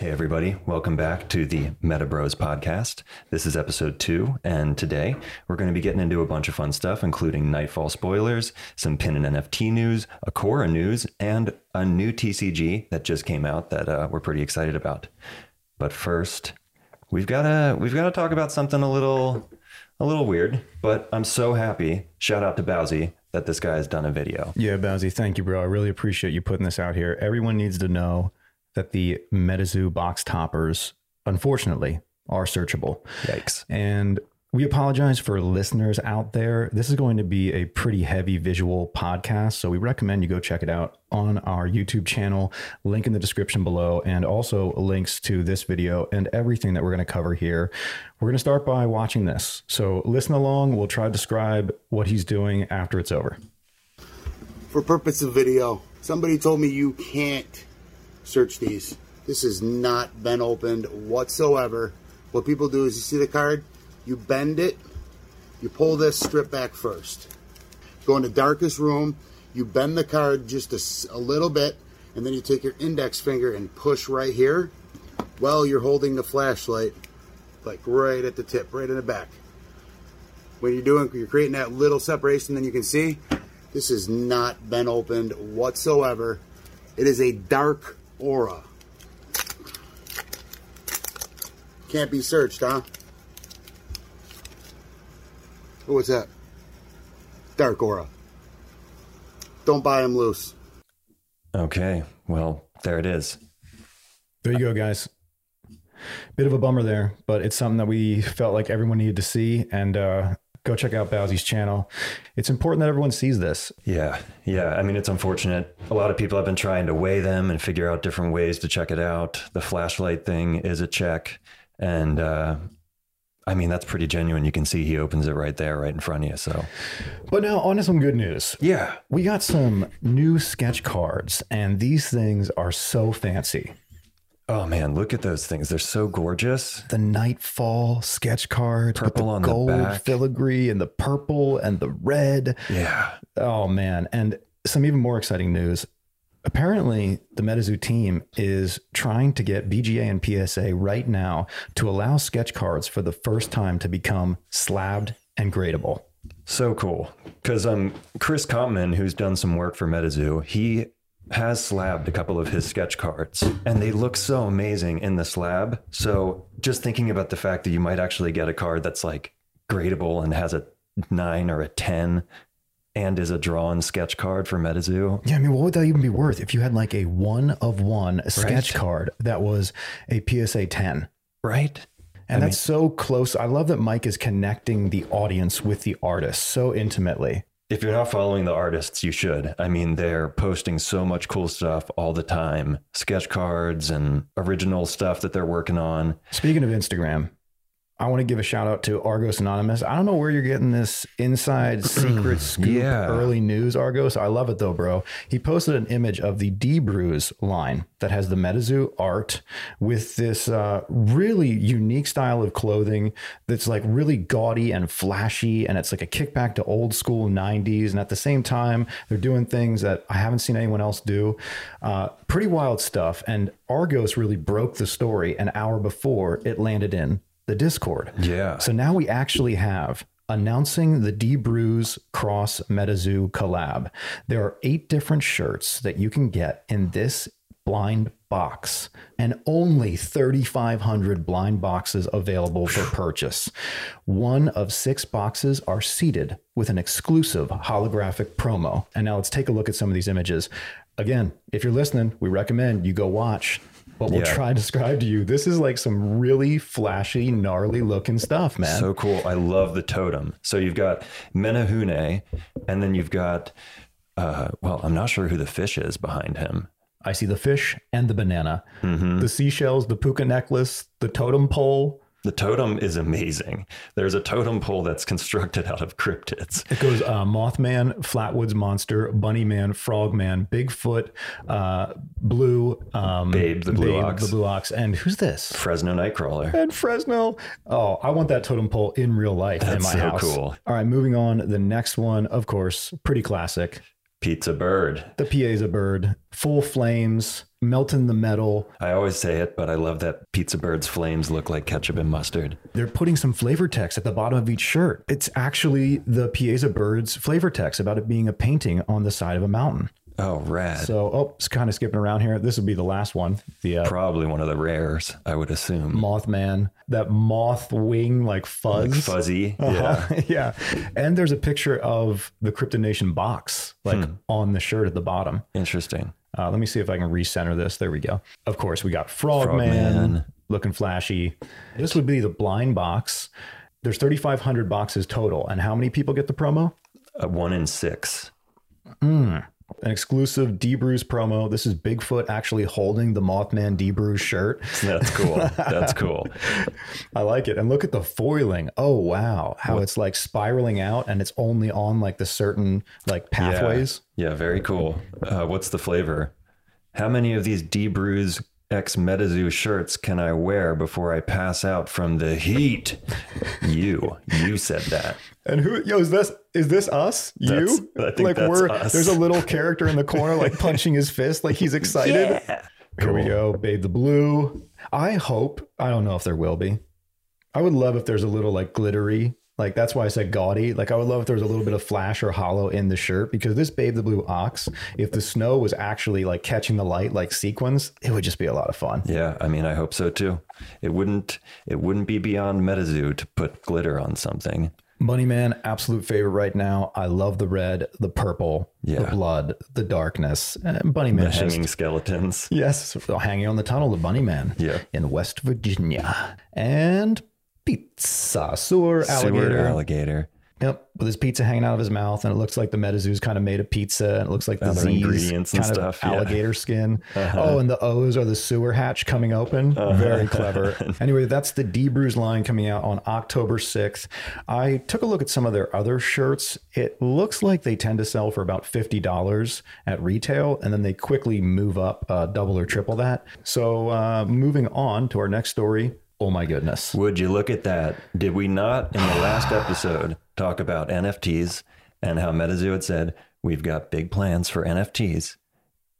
Hey, everybody. Welcome back to the Meta Bros podcast. This is episode two, and today we're going to be getting into a bunch of fun stuff, including Nightfall spoilers, some pin and NFT news, Akora news, and a new TCG that just came out that uh, we're pretty excited about. But first, we've got to we've got to talk about something a little a little weird. But I'm so happy. Shout out to Bowzee that this guy has done a video. Yeah, Bowzee, thank you, bro. I really appreciate you putting this out here. Everyone needs to know that the MetaZoo box toppers, unfortunately, are searchable. Yikes. And we apologize for listeners out there. This is going to be a pretty heavy visual podcast, so we recommend you go check it out on our YouTube channel. Link in the description below, and also links to this video and everything that we're going to cover here. We're going to start by watching this. So listen along. We'll try to describe what he's doing after it's over. For purpose of video, somebody told me you can't search these. This has not been opened whatsoever. What people do is you see the card, you bend it, you pull this strip back first. Go in the darkest room, you bend the card just a, a little bit, and then you take your index finger and push right here while you're holding the flashlight, like right at the tip, right in the back. When you're doing, you're creating that little separation, then you can see this has not been opened whatsoever. It is a dark aura. Can't be searched, huh? Oh, what's that? Dark aura. Don't buy them loose. Okay. Well, there it is. There you go, guys. Bit of a bummer there, but it's something that we felt like everyone needed to see. And uh, go check out Bowzee's channel. It's important that everyone sees this. Yeah. Yeah. I mean, it's unfortunate. A lot of people have been trying to weigh them and figure out different ways to check it out. The flashlight thing is a check. And, uh, I mean, that's pretty genuine. You can see he opens it right there, right in front of you. So, but now on to some good news. Yeah. We got some new sketch cards, and these things are so fancy. Oh man, look at those things. They're so gorgeous. The Nightfall sketch cards, purple the on gold the back. filigree and the purple and the red. Yeah. Oh man, and some even more exciting news. Apparently, the MetaZoo team is trying to get BGA and PSA right now to allow sketch cards for the first time to become slabbed and gradable. So cool. Because um, Chris Compman, who's done some work for MetaZoo, he has slabbed a couple of his sketch cards and they look so amazing in the slab. So just thinking about the fact that you might actually get a card that's like gradable and has a nine or a 10 and is a drawn sketch card for MetaZoo. Yeah, I mean, what would that even be worth if you had like a one of one sketch right? card that was a PSA 10? Right. And I that's mean, so close. I love that Mike is connecting the audience with the artist so intimately. If you're not following the artists, you should. I mean, they're posting so much cool stuff all the time sketch cards and original stuff that they're working on. Speaking of Instagram, I want to give a shout out to Argos Anonymous. I don't know where you're getting this inside secret scoop yeah. early news, Argos. I love it though, bro. He posted an image of the DBruze line that has the MetaZoo art with this uh, really unique style of clothing that's like really gaudy and flashy. And it's like a kickback to old school 90s. And at the same time, they're doing things that I haven't seen anyone else do. Uh, pretty wild stuff. And Argos really broke the story an hour before it landed in the Discord. Yeah. So now we actually have announcing the DBruze Cross MetaZoo collab. There are eight different shirts that you can get in this blind box and only 3,500 blind boxes available for purchase. One of six boxes are seated with an exclusive holographic promo. And now let's take a look at some of these images. Again, if you're listening, we recommend you go watch but we'll yeah. try to describe to you. This is like some really flashy, gnarly looking stuff, man. So cool. I love the totem. So you've got Menehune, and then you've got, uh, well, I'm not sure who the fish is behind him. I see the fish and the banana, mm-hmm. the seashells, the puka necklace, the totem pole, the totem is amazing. There's a totem pole that's constructed out of cryptids. It goes uh, Mothman, Flatwoods Monster, Bunnyman, Frogman, Bigfoot, uh, Blue, um, Babe, the Blue Babe, Ox. the Blue Ox, and who's this? Fresno Nightcrawler. And Fresno. Oh, I want that totem pole in real life that's in my so house. cool. All right, moving on. The next one, of course, pretty classic. Pizza bird. The Piasa bird, full flames, melting the metal. I always say it, but I love that Pizza Bird's flames look like ketchup and mustard. They're putting some flavor text at the bottom of each shirt. It's actually the Piasa bird's flavor text about it being a painting on the side of a mountain. Oh, rad. So, oh, it's kind of skipping around here. This would be the last one. The uh, Probably one of the rares, I would assume. Mothman, that moth wing like fuzz. Like fuzzy. Yeah. Uh-huh. yeah. And there's a picture of the Cryptid Nation box like on the shirt at the bottom. Interesting. Uh, let me see if I can recenter this. There we go. Of course, we got Frogman, looking flashy. This would be the blind box. There's 3,500 boxes total. And how many people get the promo? Uh, one in six. An exclusive DBruze promo. This is Bigfoot actually holding the Mothman DBruze shirt. That's cool. That's cool. I like it. And look at the foiling. Oh wow, how it's like spiraling out and it's only on like the certain like pathways. Yeah, very cool. Uh, what's the flavor? How many of these DBruze X MetaZoo shirts can I wear before I pass out from the heat? You, you said that. And who yo is this is this us? That's- you? I think like that's we're us. there's a little character in the corner like punching his fist like he's excited. Yeah. Here we go. Babe the blue. I hope, I don't know if there will be. I would love if there's a little like glittery, like that's why I said gaudy. Like I would love if there was a little bit of flash or hollow in the shirt because this Babe the Blue Ox, if the snow was actually like catching the light like sequins, it would just be a lot of fun. Yeah, I mean, I hope so too. It wouldn't, it wouldn't be beyond MetaZoo to put glitter on something. Bunny Man, absolute favorite right now. I love the red, the purple, the blood, the darkness. And Bunny Man The hanging just skeletons. Yes, hanging on the tunnel, the Bunny Man. Yeah. In West Virginia. And pizza, sewer alligator. Sewer alligator. Yep, with his pizza hanging out of his mouth, and it looks like the MetaZoo's kind of made a pizza, and it looks like the Other Z's ingredients and kind stuff, of yeah. alligator skin. Oh, and the O's are the sewer hatch coming open. Very clever. anyway, that's the DBruze line coming out on October 6th. I took a look at some of their other shirts. It looks like they tend to sell for about $50 at retail, and then they quickly move up uh, double or triple that. So, uh, moving on to our next story. Oh my goodness. Would you look at that? Did we not in the last episode talk about NFTs and how MetaZoo had said we've got big plans for NFTs?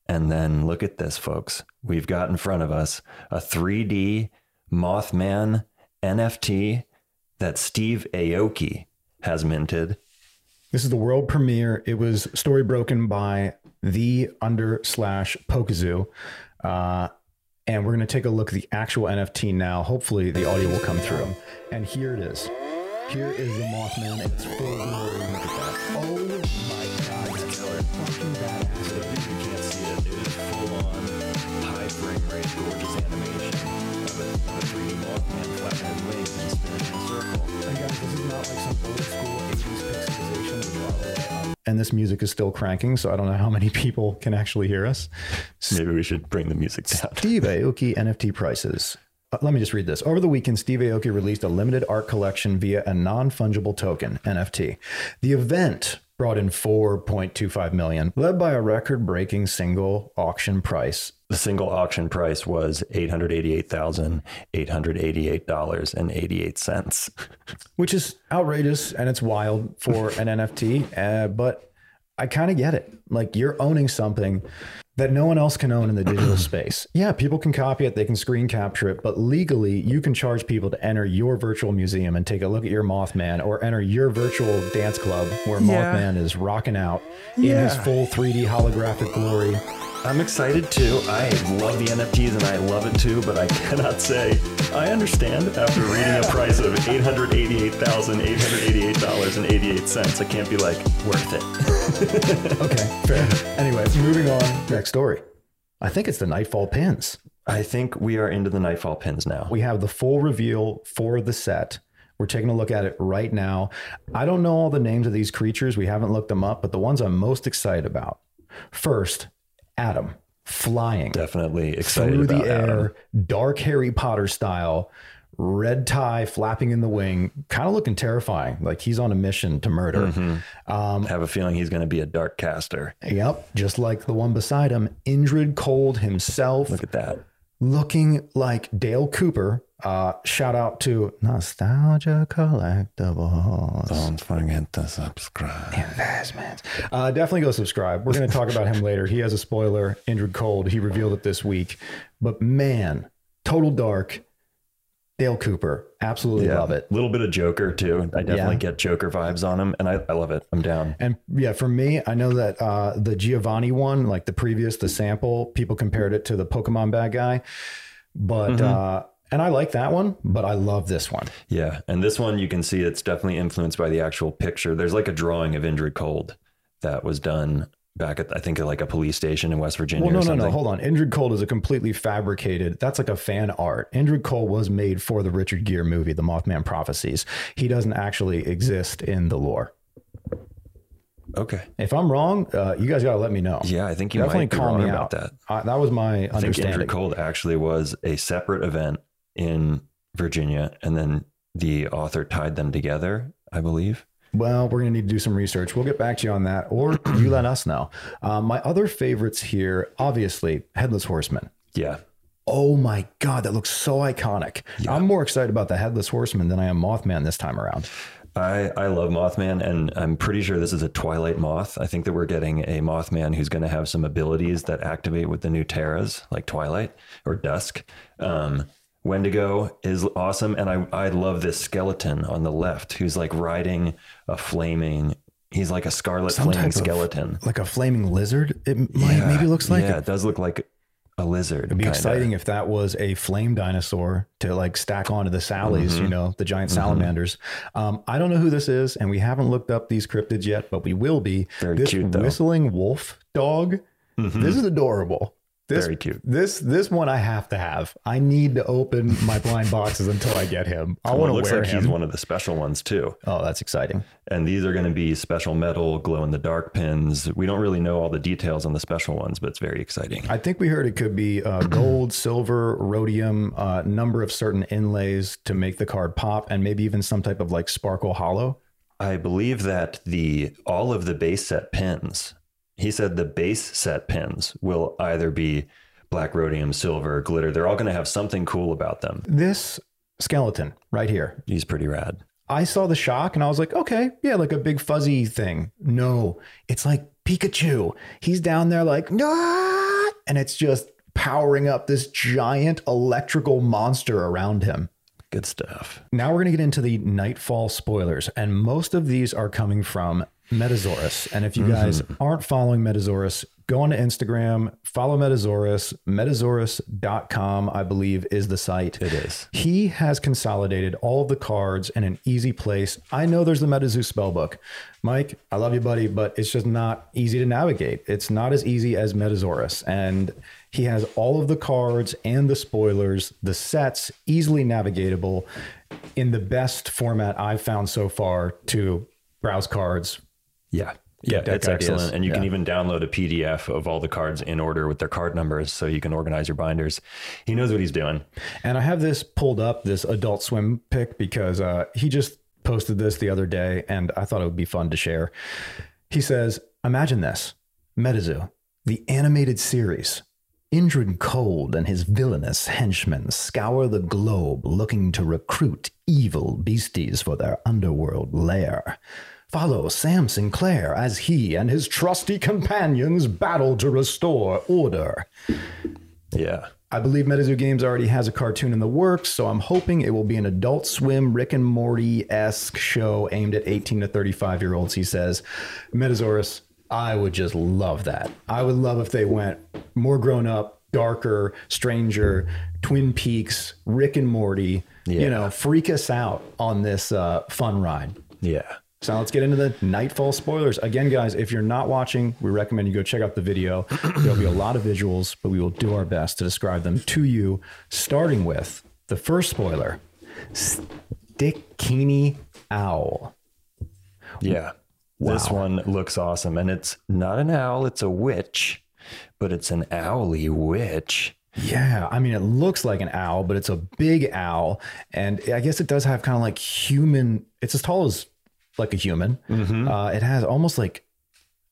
And then look at this, folks. We've got in front of us a 3D Mothman NFT that Steve Aoki has minted. This is the world premiere. It was story broken by the under slash Pokezoo. Uh, and we're going to take a look at the actual NFT now. Hopefully, the audio will come through. And here it is. Here is the Mothman. It's full glory. Look at that. Oh my God. That's fucking badass. You can't see it. It is full on high frame rate, gorgeous animation of a, 3D Mothman flapping wings and spinning in a circle. And guys, this is not like some old school And this music is still cranking, so I don't know how many people can actually hear us. Maybe we should bring the music down. Steve Aoki NFT prices. Uh, let me just read this. Over the weekend, Steve Aoki released a limited art collection via a non-fungible token NFT. The event brought in 4.25 million, led by a record-breaking single auction price. The single auction price was eight hundred eighty-eight thousand eight hundred eighty-eight dollars and eighty-eight cents. which is outrageous and it's wild for an NFT. Uh, but I kind of get it. Like you're owning something that no one else can own in the digital space. Yeah, people can copy it, they can screen capture it, but legally, you can charge people to enter your virtual museum and take a look at your Mothman or enter your virtual dance club where Yeah. Mothman is rocking out in his full 3D holographic glory. I'm excited too. I love the NFTs and I love it too, but I cannot say I understand after reading a price of eight hundred eighty-eight thousand eight hundred eighty-eight dollars and eighty-eight cents. I can't be like worth it. Okay, fair. anyway, moving on. Next story. I think it's the Nightfall pins. I think we are into the Nightfall pins now. We have the full reveal for the set. We're taking a look at it right now. I don't know all the names of these creatures. We haven't looked them up, but the ones I'm most excited about. First, Adam flying Definitely excited through about the air, Adam. dark Harry Potter style, red tie flapping in the wing, kind of looking terrifying. Like he's on a mission to murder. Mm-hmm. have a feeling he's going to be a dark caster. Yep, just like the one beside him, Indrid Cold himself. Look at that. looking like Dale Cooper. Uh, shout out to Nostalgia Collectibles. Don't forget to subscribe. Investments. Uh, definitely go subscribe. We're going to talk about him later. He has a spoiler. Indrid Cold. He revealed it this week. But man, total dark. Dale Cooper. Absolutely Yeah, love it. A little bit of Joker too. I definitely Yeah. get Joker vibes on him, and I, I love it. I'm down. And yeah, for me, I know that uh, the Giovanni one, like the previous, the sample, people compared it to the Pokemon bad guy. But, Mm-hmm. uh, and I like that one, but I love this one. Yeah, and this one you can see it's definitely influenced by the actual picture. There's like a drawing of Indrid Cold that was done back at I think like a police station in West Virginia Well, no, no, no. Hold on. Indrid Cold is a completely fabricated. That's like a fan art. Indrid Cold was made for the Richard Gere movie, The Mothman Prophecies. He doesn't actually exist in the lore. Okay. If I'm wrong, uh, you guys got to let me know. Yeah, I think you Definitely might be call wrong me about out. that. Uh, that was my I think understanding. Indrid Cold actually was a separate event in Virginia, and then the author tied them together, I believe. Well, we're going to need to do some research. We'll get back to you on that, or you let us know. Um, my other favorites here, obviously, Headless Horseman. Yeah. Oh my God, that looks so iconic. I'm more excited about the Headless Horseman than I am Mothman this time around. I, I love Mothman, and I'm pretty sure this is a Twilight Moth. I think that we're getting a Mothman who's going to have some abilities that activate with the new Terras, like Twilight or Dusk. Um, Wendigo is awesome, and I, I love this skeleton on the left who's like riding a flaming. He's like a scarlet Some flaming type of- skeleton. Like a flaming lizard, it might, maybe looks like yeah, it. does look like a lizard. It'd be exciting if that was a flame dinosaur to like stack onto the Sallies, Mm-hmm. you know, the giant salamanders. Um, I don't know who this is, and we haven't looked up these cryptids yet, but we will be. Very this cute, though. Mm-hmm. whistling wolf dog. This is adorable. This, Very cute. This this one I have to have. I need to open my blind boxes until I get him. I want to looks wear like him. he's one of the special ones too. oh, that's exciting. And these are going to be special metal, glow in the dark pins. We don't really know all the details on the special ones, but it's very exciting. I think we heard it could be uh, gold, silver, rhodium, uh, number of certain inlays to make the card pop, and maybe even some type of like sparkle hollow. I believe that the all of the base set pins, he said the base set pins will either be black rhodium, silver, glitter. They're all going to have something cool about them. This skeleton right here. He's pretty rad. I saw the shock and I was like, okay, yeah, like a big fuzzy thing. No, it's like Pikachu. He's down there like, no, and it's just powering up this giant electrical monster around him. Good stuff. Now we're going to get into the Nightfall spoilers, and most of these are coming from MetaZaurus. And if you mm-hmm. guys aren't following MetaZaurus, go on to Instagram, follow MetaZaurus. MetaZaurus.com, I believe, is the site. It is. He has consolidated all of the cards in an easy place. I know there's the MetaZoo spellbook. Mike, I love you, buddy, but it's just not easy to navigate. It's not as easy as MetaZaurus. And he has all of the cards and the spoilers, the sets, easily navigatable in the best format I've found so far to browse cards. Yeah. Yeah, deck it's ideas. excellent. And you can even download a PDF of all the cards in order with their card numbers so you can organize your binders. He knows what he's doing. And I have this pulled up, this Adult Swim pick, because uh, he just posted this the other day and I thought it would be fun to share. He says, Imagine this Metazoo, the animated series. Indrid Cold and his villainous henchmen scour the globe looking to recruit evil beasties for their underworld lair. Follow Sam Sinclair as he and his trusty companions battle to restore order. Yeah. I believe MetaZoo Games already has a cartoon in the works, so I'm hoping it will be an adult swim, Rick and Morty esque show aimed at 18 to 35 year olds. He says, MetaZaurus, I would just love that. I would love if they went more grown up, darker, stranger, Twin Peaks, Rick and Morty, Yeah. you know, freak us out on this uh, fun ride. Yeah. So let's get into the Nightfall spoilers. Again, guys, if you're not watching, we recommend you go check out the video. There'll be a lot of visuals, but we will do our best to describe them to you, starting with the first spoiler Stikini Owl. Yeah. This one looks awesome. And it's not an owl, it's a witch, but it's an owly witch. Yeah, I mean, it looks like an owl, but it's a big owl. And I guess it does have kind of like human, it's as tall as like a human. Uh, it has almost like,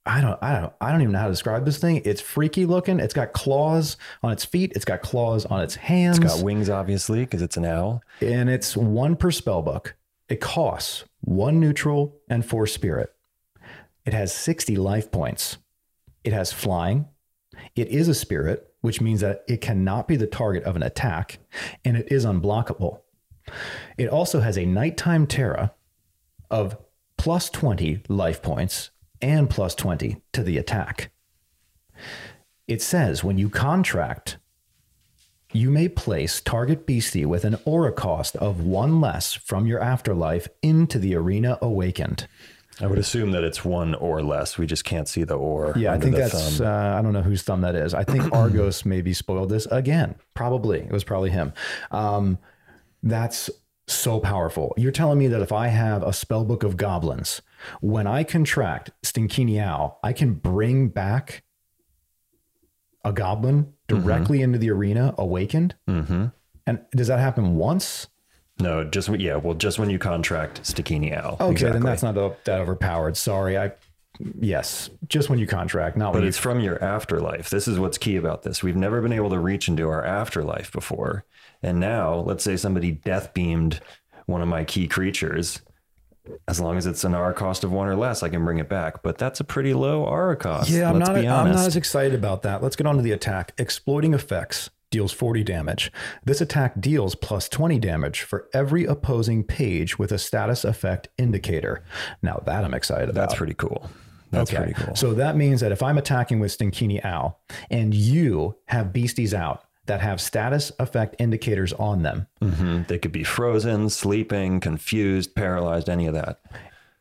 I don't, I don't, I don't even know how to describe this thing. It's freaky looking. It's got claws on its feet. It's got claws on its hands. It's got wings, obviously, because it's an owl. And it's one per spell book. It costs one neutral and four spirit. It has 60 life points. It has flying. It is a spirit, which means that it cannot be the target of an attack, and it is unblockable. It also has a nighttime terror of plus 20 life points and plus 20 to the attack. It says when you contract, you may place target beastie with an aura cost of one less from your afterlife into the arena awakened. I would assume that it's one or less. We just can't see the or. Yeah, I think that's. Uh, I don't know whose thumb that is. I think Argos maybe spoiled this again. Probably it was probably him. Um, that's so powerful. You're telling me that if I have a spell book of goblins, when I contract Stinkini Owl, I can bring back a goblin directly mm-hmm. into the arena awakened? Mm-hmm. And does that happen once? No, just yeah. Well, just when you contract Stinkini Owl. Okay, exactly. then that's not that overpowered. Sorry, I. Yes, just when you contract, not but when it's you... from your afterlife. This is what's key about this. We've never been able to reach into our afterlife before, and now let's say somebody death beamed one of my key creatures. As long as it's an R cost of one or less, I can bring it back. But that's a pretty low R cost. Yeah, I'm not. I'm not as excited about that. Let's get on to the attack. Exploiting effects deals 40 damage. This attack deals plus 20 damage for every opposing page with a status effect indicator. Now that I'm excited about. That's pretty cool. That's okay. pretty cool. So that means that if I'm attacking with Stinkini Owl and you have beasties out that have status effect indicators on them, mm-hmm. they could be frozen, sleeping, confused, paralyzed, any of that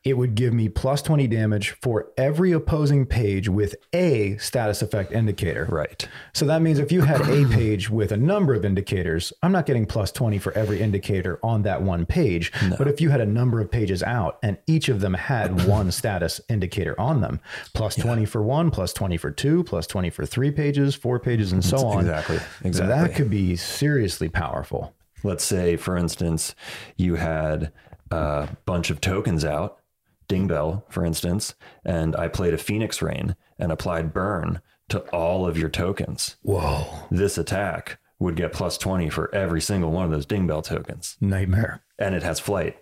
it would give me plus 20 damage for every opposing page with a status effect indicator. Right. So that means if you had a page with a number of indicators, I'm not getting plus 20 for every indicator on that one page. No. But if you had a number of pages out and each of them had one status indicator on them, plus 20 for one, plus 20 for two, plus 20 for three pages, four pages, and so on. Exactly. Exactly. That could be seriously powerful. Let's say, for instance, you had a bunch of tokens out Dingbell, for instance, and I played a Phoenix Rain and applied burn to all of your tokens. Whoa. This attack would get plus 20 for every single one of those Dingbell tokens. Nightmare. And it has flight.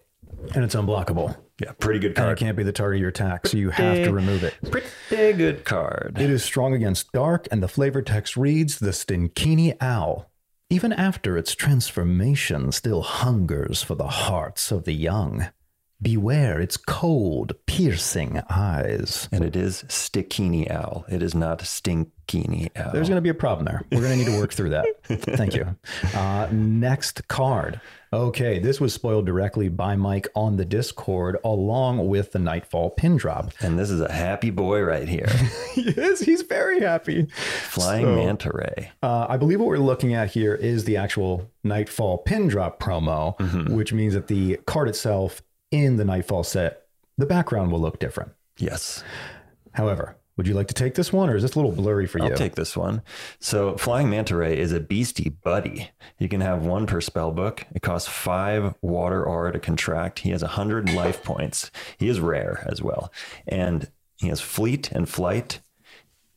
And it's unblockable. Yeah, pretty good card. And it can't be the target of your attack, so you have to remove it. Pretty good card. It is strong against dark, and the flavor text reads The Stinkini Owl. Even after its transformation, still hungers for the hearts of the young. Beware its cold, piercing eyes. And it is Stikini Owl. It is not Stinkini Owl. There's going to be a problem there. We're going to need to work through that. Thank you. Uh, next card. Okay, this was spoiled directly by Mike on the Discord along with the Nightfall pin drop. And this is a happy boy right here. yes, he's very happy. Flying so, Manta Ray. Uh, I believe what we're looking at here is the actual Nightfall pin drop promo, mm-hmm. which means that the card itself in the Nightfall set, the background will look different. Yes. However, would you like to take this one or is this a little blurry for you? I'll take this one. So, Flying Manta Ray is a beastie buddy. You can have one per spell book. It costs five water aura to contract. He has 100 life points. He is rare as well. And he has fleet and flight,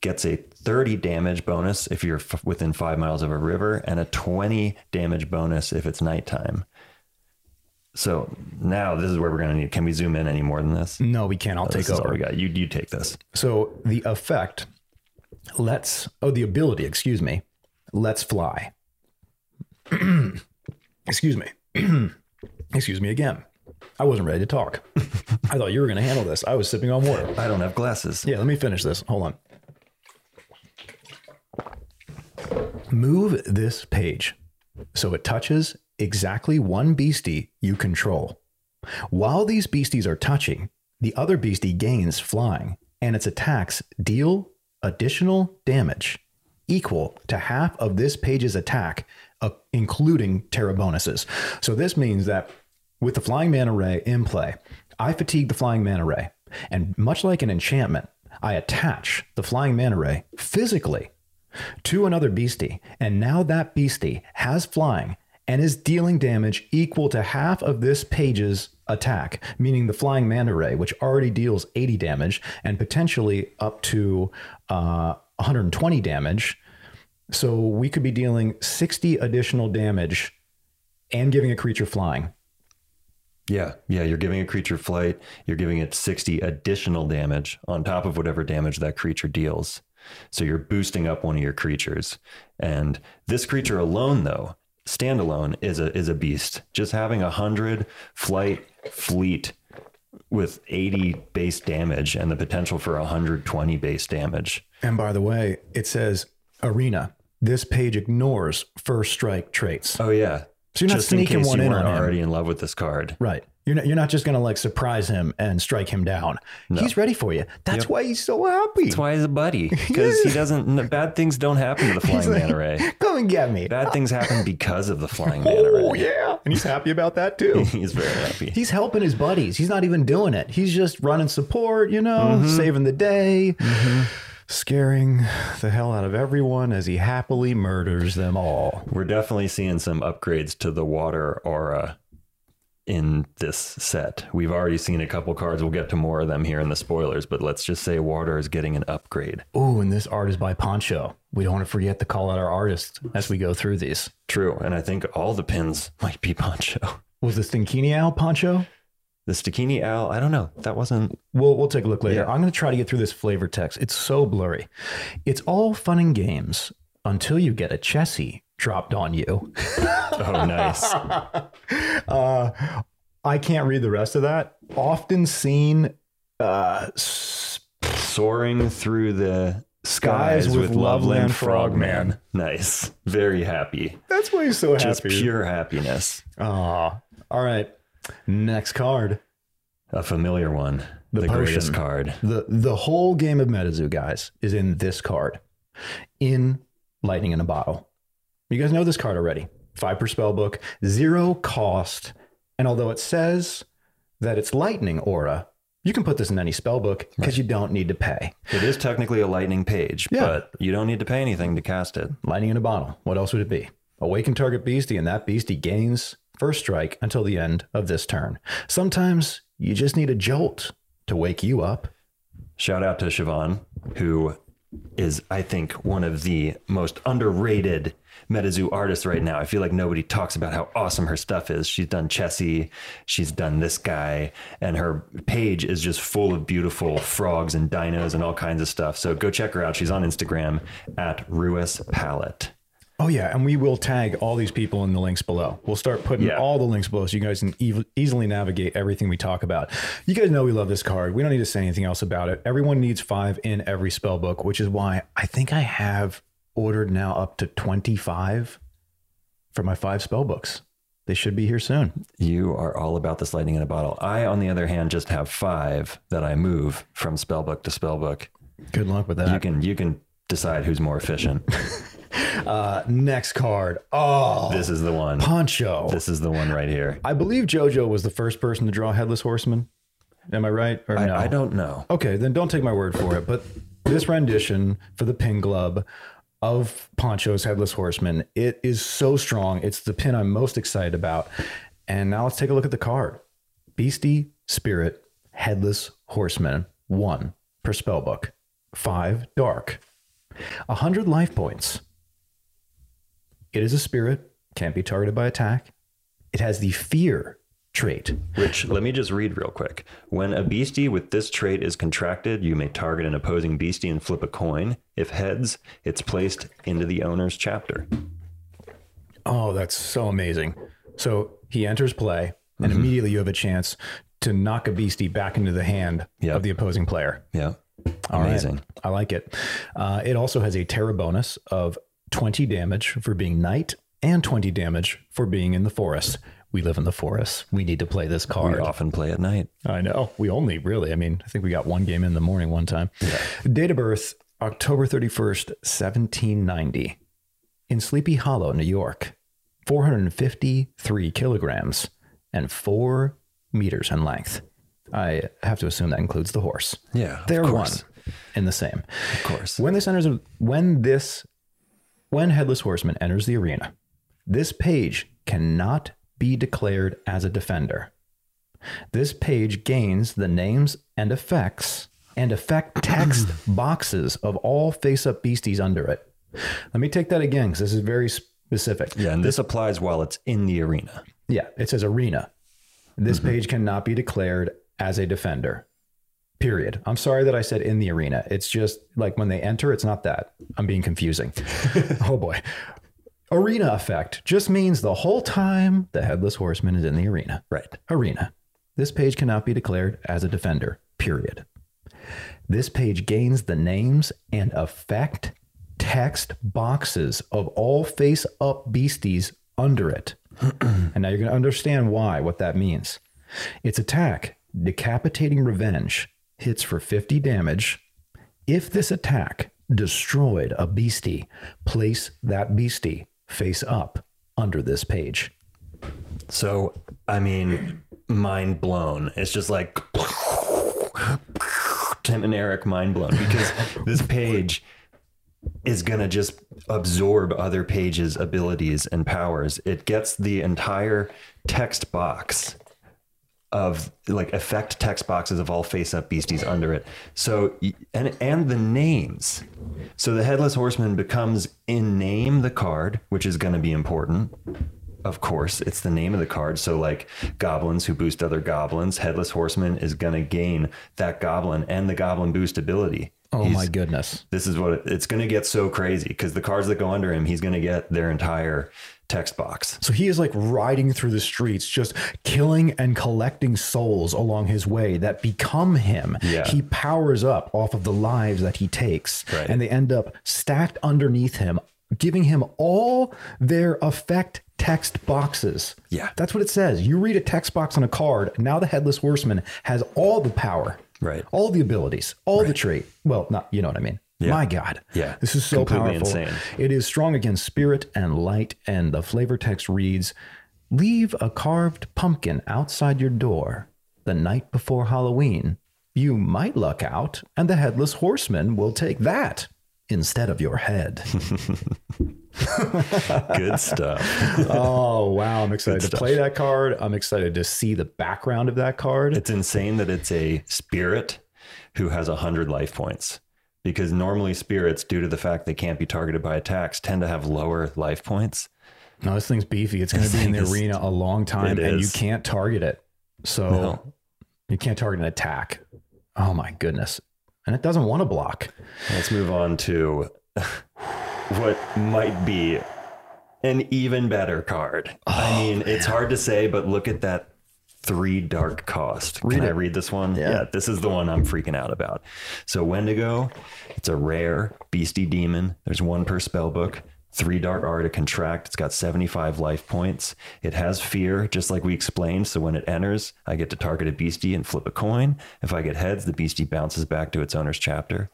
gets a 30 damage bonus if you're f- within five miles of a river, and a 20 damage bonus if it's nighttime. So now this is where we're going to need. Can we zoom in any more than this? No, we can't. I'll oh, take over. we got. You you take this. So the effect, let's. Oh, the ability. Excuse me. Let's fly. excuse me. excuse me again. I wasn't ready to talk. I thought you were going to handle this. I was sipping on water. I don't have glasses. Yeah, let me finish this. Hold on. Move this page so it touches exactly one beastie you control. While these beasties are touching, the other beastie gains flying, and its attacks deal additional damage equal to half of this page's attack, uh, including terror bonuses. So this means that with the Flying Manta Ray in play, I fatigue the Flying Manta Ray, and much like an enchantment, I attach the Flying Manta Ray physically to another beastie, and now that beastie has flying and is dealing damage equal to half of this page's attack, meaning the flying manta ray, which already deals 80 damage and potentially up to uh, 120 damage. So we could be dealing 60 additional damage and giving a creature flying. Yeah, yeah, you're giving a creature flight, you're giving it 60 additional damage on top of whatever damage that creature deals. So you're boosting up one of your creatures. And this creature alone though, standalone is a is a beast. Just having a 100 flight fleet with 80 base damage and the potential for 120 base damage. And by the way, it says arena. This page ignores first strike traits. Oh yeah. So you're not Just in sneaking case one you in weren't on him. already in love with this card. Right. You're not, you're not just going to like surprise him and strike him down. He's ready for you. That's why he's so happy. That's why he's a buddy because he doesn't. Bad things don't happen to the flying like- manta ray. Come and get me. Bad things happen because of the flying manta ray. Oh, yeah. And he's happy about that too. He's very happy. He's helping his buddies. He's not even doing it. He's just running support, you know, Mm-hmm. saving the day, scaring the hell out of everyone as he happily murders them all. We're definitely seeing some upgrades to the water aura in this set. We've already seen a couple cards. We'll get to more of them here in the spoilers, but let's just say water is getting an upgrade. Oh, and this art is by Poncho. We don't want to forget to call out our artists as we go through these. True. And I think all the pins might be Poncho. Was the Stinkini Owl Poncho? The Stikini Owl, I don't know. That wasn't. We'll, we'll take a look later. Yeah. I'm going to try to get through this flavor text. It's so blurry. It's all fun and games until you get a Chessie dropped on you. Oh, nice. Uh, I can't read the rest of that. Often seen uh, Soaring through the Skies skies, with with, Loveland Frogman. Frogman. Nice. Very happy. That's why he's so happy. Just pure happiness. Aw. All right. Next card. A familiar one. The The, greatest card. The the whole game of MetaZoo, guys, is in this card. In Lightning in a Bottle. You guys know this card already. Five per spell book, zero cost. And although it says that it's lightning aura, you can put this in any spell book because you don't need to pay. It is technically a lightning page, Yeah. but you don't need to pay anything to cast it. Lightning in a bottle. What else would it be? Awaken target beastie, and that beastie gains first strike until the end of this turn. Sometimes you just need a jolt to wake you up. Shout out to Siobhan, who is, I think, one of the most underrated MetaZoo artists right now. I feel like nobody talks about how awesome her stuff is. She's done Chessie, she's done this guy, and her page is just full of beautiful frogs and dinos and all kinds of stuff. So go check her out. She's on Instagram at Ruis Palette. Oh yeah, and we will tag all these people in the links below. We'll start putting Yeah. all the links below so you guys can ev- easily navigate everything we talk about. You guys know we love this card. We don't need to say anything else about it. Everyone needs five in every spell book, which is why I think I have ordered now up to twenty five for my five spell books. They should be here soon. You are all about this lightning in a bottle. I, on the other hand, just have five that I move from spell book to spell book. Good luck with that. You can you can decide who's more efficient. Uh, next card. Oh, this is the one. Poncho. This is the one right here. I believe JoJo was the first person to draw Headless Horseman. Am I right? Or no? I, I don't know. Okay, then don't take my word for it. But this rendition for the pin glove of Poncho's Headless Horseman, it is so strong. It's the pin I'm most excited about. And now let's take a look at the card. Beastie, Spirit, Headless Horseman, one per spellbook, five dark, a hundred life points. It is a spirit, can't be targeted by attack. It has the fear trait. Which let me just read real quick. When a beastie with this trait is contracted, you may target an opposing beastie and flip a coin. If heads, it's placed into the owner's chapter. Oh, that's so amazing. So he enters play, and immediately you have a chance to knock a beastie back into the hand Yep. of the opposing player. Yeah. All right. Amazing. I like it. Uh, it also has a terror bonus of 20 damage for being night and 20 damage for being in the forest. We live in the forest. We need to play this card. We often play at night. I know. We only really, I mean, I think we got one game in the morning one time. Date of birth, October 31st, 1790, in Sleepy Hollow, New York. 453 kilograms and four meters in length. I have to assume that includes the horse. Yeah. They're of one and the same. Of course. When this enters, when this, when Headless Horseman enters the arena, this page cannot be declared as a defender. This page gains the names and effects and effect text boxes of all face up beasties under it. Let me take that again because this is very specific. Yeah, and this applies while it's in the arena. Yeah, it says arena. This mm-hmm. page cannot be declared as a defender. Period. I'm sorry that I said in the arena. It's just like when they enter, it's not that. I'm being confusing. oh boy. Arena effect just means the whole time the headless horseman is in the arena. Right. Arena. This page cannot be declared as a defender. Period. This page gains the names and effect text boxes of all face up beasties under it. and now you're going to understand why, what that means. Its attack, Decapitating Revenge, hits for 50 damage. If this attack destroyed a beastie, place that beastie face up under this page. So, I mean, mind blown. It's just like Tim and Eric mind blown because this page is going to just absorb other pages' abilities and powers. It gets the entire text box of like effect text boxes of all face up beasties under it. So and and the names. So the headless horseman becomes in name the card, which is going to be important. Of course, it's the name of the card. So like goblins who boost other goblins, headless horseman is going to gain that goblin and the goblin boost ability. Oh He's- my goodness. This is what it- it's going to get so crazy because the cards that go under him, he's going to get their entire text box. So he is like riding through the streets, just killing and collecting souls along his way that become him. Yeah. He powers up off of the lives that he takes, Right. and they end up stacked underneath him, giving him all their effect text boxes. Yeah. That's what it says. You read a text box on a card, now the Headless Horseman has all the power. Right. All the abilities, all the trait. Well, not, you know what I mean. Yeah. My God. Yeah. This is so Completely powerful. insane. It is strong against spirit and light, and the flavor text reads Leave a carved pumpkin outside your door the night before Halloween. You might luck out, and the headless horseman will take that instead of your head. Good stuff. oh, wow. I'm excited to stuff. play that card. I'm excited to see the background of that card. It's insane that it's a spirit who has 100 life points because normally spirits, due to the fact they can't be targeted by attacks, tend to have lower life points. no, this thing's beefy. It's going to be in the is- arena a long time, and you can't target it. So No. you can't target an attack. Oh, my goodness. And it doesn't want to block. Let's move on to what might be an even better card. I oh, mean, it's hard to say, but look at that three dark cost. Can Read I read this one? Yeah. this is the one I'm freaking out about. So Wendigo, it's a rare beastie demon. There's one per spell book. Three dark art to contract. It's got 75 life points. It has fear, just like we explained. So when it enters, I get to target a beastie and flip a coin. If I get heads, the beastie bounces back to its owner's chapter.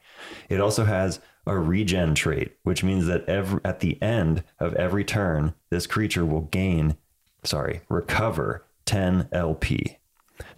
It also has a regen trait, which means that every, at the end of every turn, this creature will gain, sorry, recover 10 LP.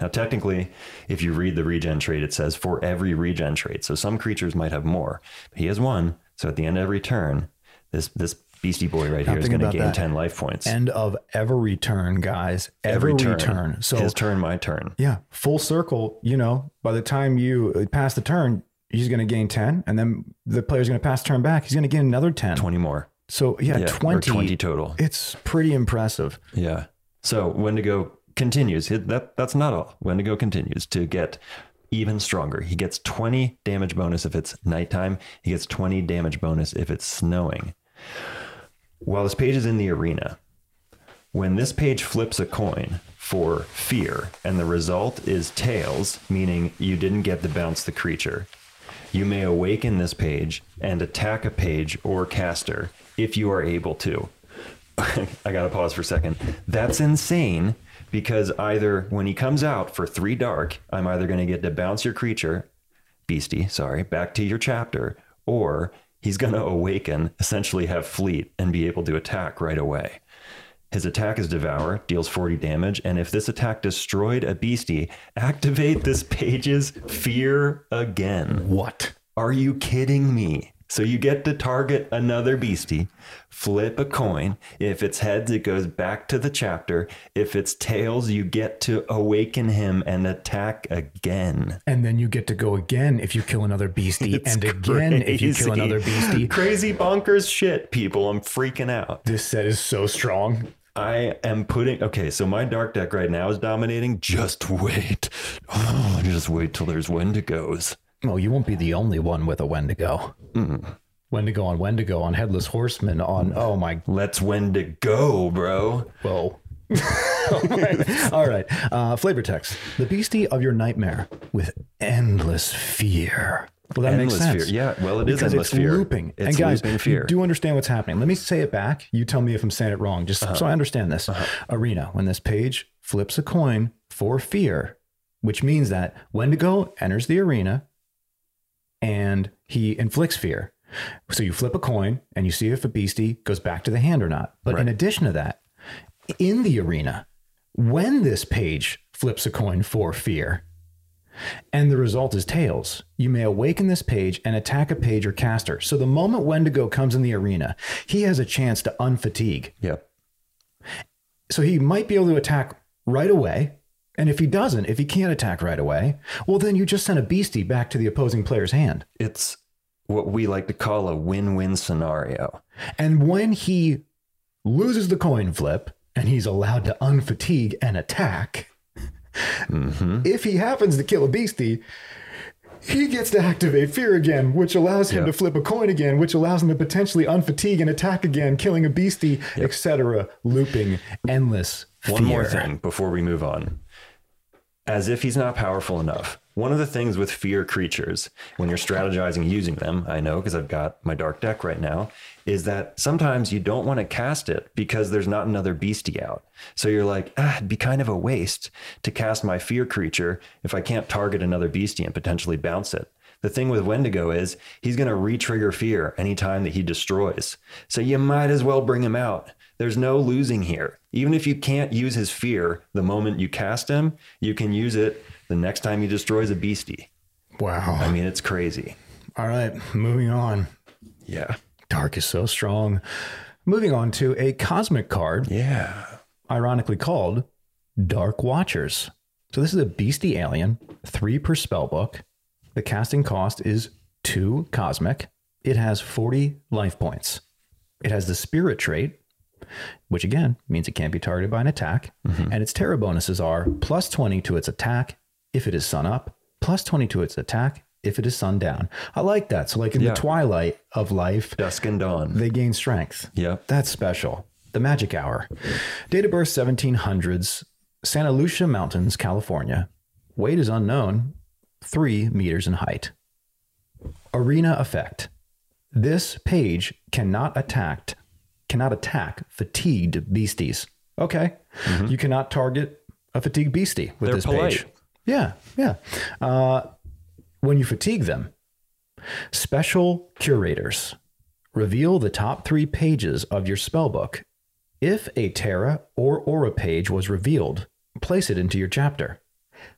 Now, technically, if you read the regen trait, it says for every regen trait. So some creatures might have more, but he has one. So at the end of every turn, this this beastie boy right here is going to gain that. 10 life points. End of every turn, guys. Every, turn. So his turn, my turn. yeah, full circle. You know, by the time you uh, pass the turn, he's going to gain ten, and then the player's going to pass turn back. He's going to gain another ten. 20 more. So yeah, Yeah, twenty. 20 total. It's pretty impressive. Yeah. So Wendigo continues. That that's not all. Wendigo continues to get even stronger. He gets 20 damage bonus if it's nighttime. He gets 20 damage bonus if it's snowing. While this page is in the arena, when this page flips a coin for fear and the result is tails, meaning you didn't get to bounce the creature, you may awaken this page and attack a page or caster if you are able to. I gotta pause for a second. That's insane because either when he comes out for three dark, I'm either gonna get to bounce your creature, beastie, sorry, back to your chapter, or he's gonna awaken, essentially have fleet, and be able to attack right away. His attack is Devour, deals 40 damage, and if this attack destroyed a beastie, activate this page's Fear again. What? Are you kidding me? So you get to target another beastie, flip a coin. If it's heads, it goes back to the chapter. If it's tails, you get to awaken him and attack again. And then you get to go again if you kill another beastie, and again if you kill another beastie. Crazy bonkers shit, people. I'm freaking out. This set is so strong. I am putting okay, so my dark deck right now is dominating. Just wait. Oh, just wait till there's Wendigos. Well, you won't be the only one with a Wendigo. Wendigo on Wendigo on Headless Horseman on. Oh my. Let's Wendigo, bro. Whoa. All right. Uh, flavor text. The beastie of your nightmare with endless fear. Well, that Endless makes sense. fear. Yeah, well, it is because endless it's fear. looping. It's and guys, looping fear. you do understand what's happening. Let me say it back. You tell me if I'm saying it wrong, just Uh-huh. so I understand this. Arena. When this page flips a coin for fear, which means that Wendigo enters the arena and he inflicts fear. So you flip a coin and you see if a beastie goes back to the hand or not. But in addition to that, in the arena, when this page flips a coin for fear, and the result is tails, you may awaken this page and attack a page or caster. So the moment Wendigo comes in the arena, he has a chance to unfatigue. Yep. So he might be able to attack right away. And if he doesn't, if he can't attack right away, well, then you just send a beastie back to the opposing player's hand. It's what we like to call a win-win scenario. And when he loses the coin flip and he's allowed to unfatigue and attack, mm-hmm. if he happens to kill a beastie, he gets to activate fear again, which allows him Yep. to flip a coin again, which allows him to potentially unfatigue and attack again, killing a beastie, etc. Looping endless. One more thing before we move on. As if he's not powerful enough. One of the things with fear creatures, when you're strategizing using them, I know because I've got my dark deck right now, is that sometimes you don't want to cast it because there's not another beastie out. So you're like, ah, it'd be kind of a waste to cast my fear creature if I can't target another beastie and potentially bounce it. The thing with Wendigo is he's going to re-trigger fear anytime that he destroys. So you might as well bring him out. There's no losing here. Even if you can't use his fear the moment you cast him, you can use it the next time he destroys a beastie. Wow. I mean, it's crazy. All right, moving on. Yeah. Dark is so strong. Moving on to a cosmic card, Yeah. ironically called Dark Watchers. So this is a beastie alien, three per spell book. The casting cost is two cosmic. It has 40 life points. It has the spirit trait, which again means it can't be targeted by an attack. Mm-hmm. And its terror bonuses are plus 20 to its attack if it is sun up, plus 20 to its attack if it is sun down. I like that. So, like in Yeah. the twilight of life, Dusk and dawn. they gain strength. Yep. That's special. The Magic Hour. Date of birth 1700s, Santa Lucia Mountains, California. Weight is unknown, three meters in height. Arena effect. This page cannot attack cannot attack fatigued beasties. Okay. You cannot target a fatigued beastie with They're this polite. page. Yeah, yeah. Uh, when you fatigue them, special curators reveal the top three pages of your spellbook. If a Terra or Aura page was revealed, place it into your chapter.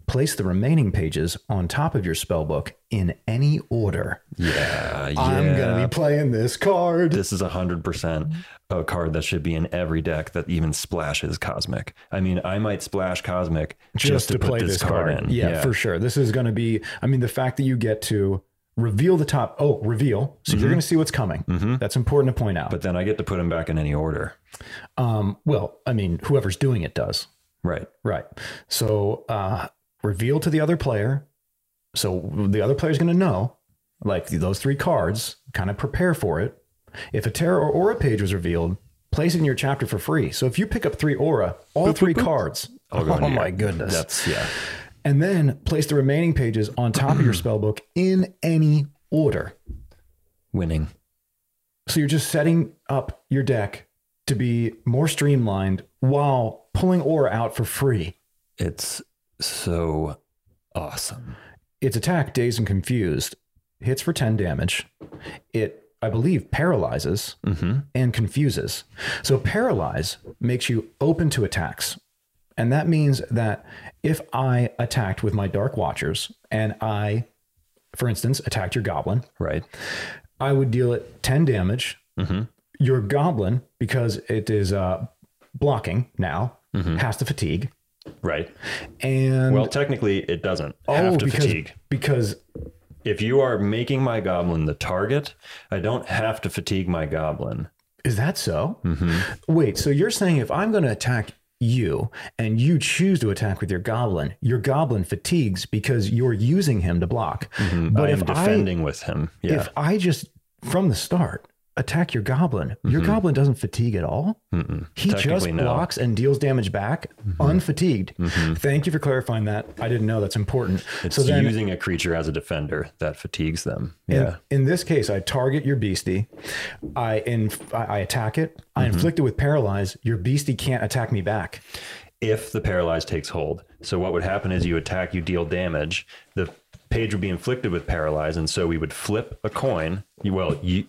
Place the remaining pages on top of your spellbook in any order. Yeah. Yeah. I'm going to be playing this card. This is 100% a card that should be in every deck that even splashes Cosmic. I mean, I might splash Cosmic just, to, put this, card, in. Yeah, for sure. This is going to be, I mean, the fact that you get to reveal the top, oh, reveal. So you're going to see what's coming. That's important to point out. Mm-hmm. But then I get to put them back in any order. um, well, I mean, whoever's doing it does. Right. Right. So uh, reveal to the other player. So the other player's going to know, like those three cards, kind of prepare for it. If a Terra or Aura page was revealed, place it in your chapter for free. So if you pick up three Aura, all three cards. I'll oh, oh my goodness. That's, yeah. and then place the remaining pages on top of your spellbook in any order. Winning. So you're just setting up your deck to be more streamlined while pulling Aura out for free. It's so awesome. Its attack, dazed and confused, hits for 10 damage. It, I believe, paralyzes mm-hmm. and confuses. So, paralyze makes you open to attacks. And that means that if I attacked with my Dark Watchers and I, for instance, attacked your goblin, Right. I would deal it 10 damage. Mm-hmm. Your goblin, because it is uh, blocking now, mm-hmm. has to fatigue. Right. And Well, technically, it doesn't oh, have to because, fatigue. because If you are making my goblin the target, I don't have to fatigue my goblin. is that so? Wait, so you're saying if I'm going to attack you and you choose to attack with your goblin, your goblin fatigues because you're using him to block. But Mm-hmm. I am if defending with him. Yeah. if I just from the start attack your goblin, your goblin doesn't fatigue at all. He just Mm-hmm. No. Mm-hmm. blocks and deals damage back, unfatigued. Thank you for clarifying that. I didn't know that's important. it's so then, using a creature as a defender that fatigues them. in, Yeah. in this case, I target your beastie. I in I attack it. I Mm-hmm. inflict it with paralyze. Your beastie can't attack me back. if the paralyze takes hold. So what would happen is you attack, you deal damage. The page would be inflicted with paralyze, and so we would flip a coin. Well, you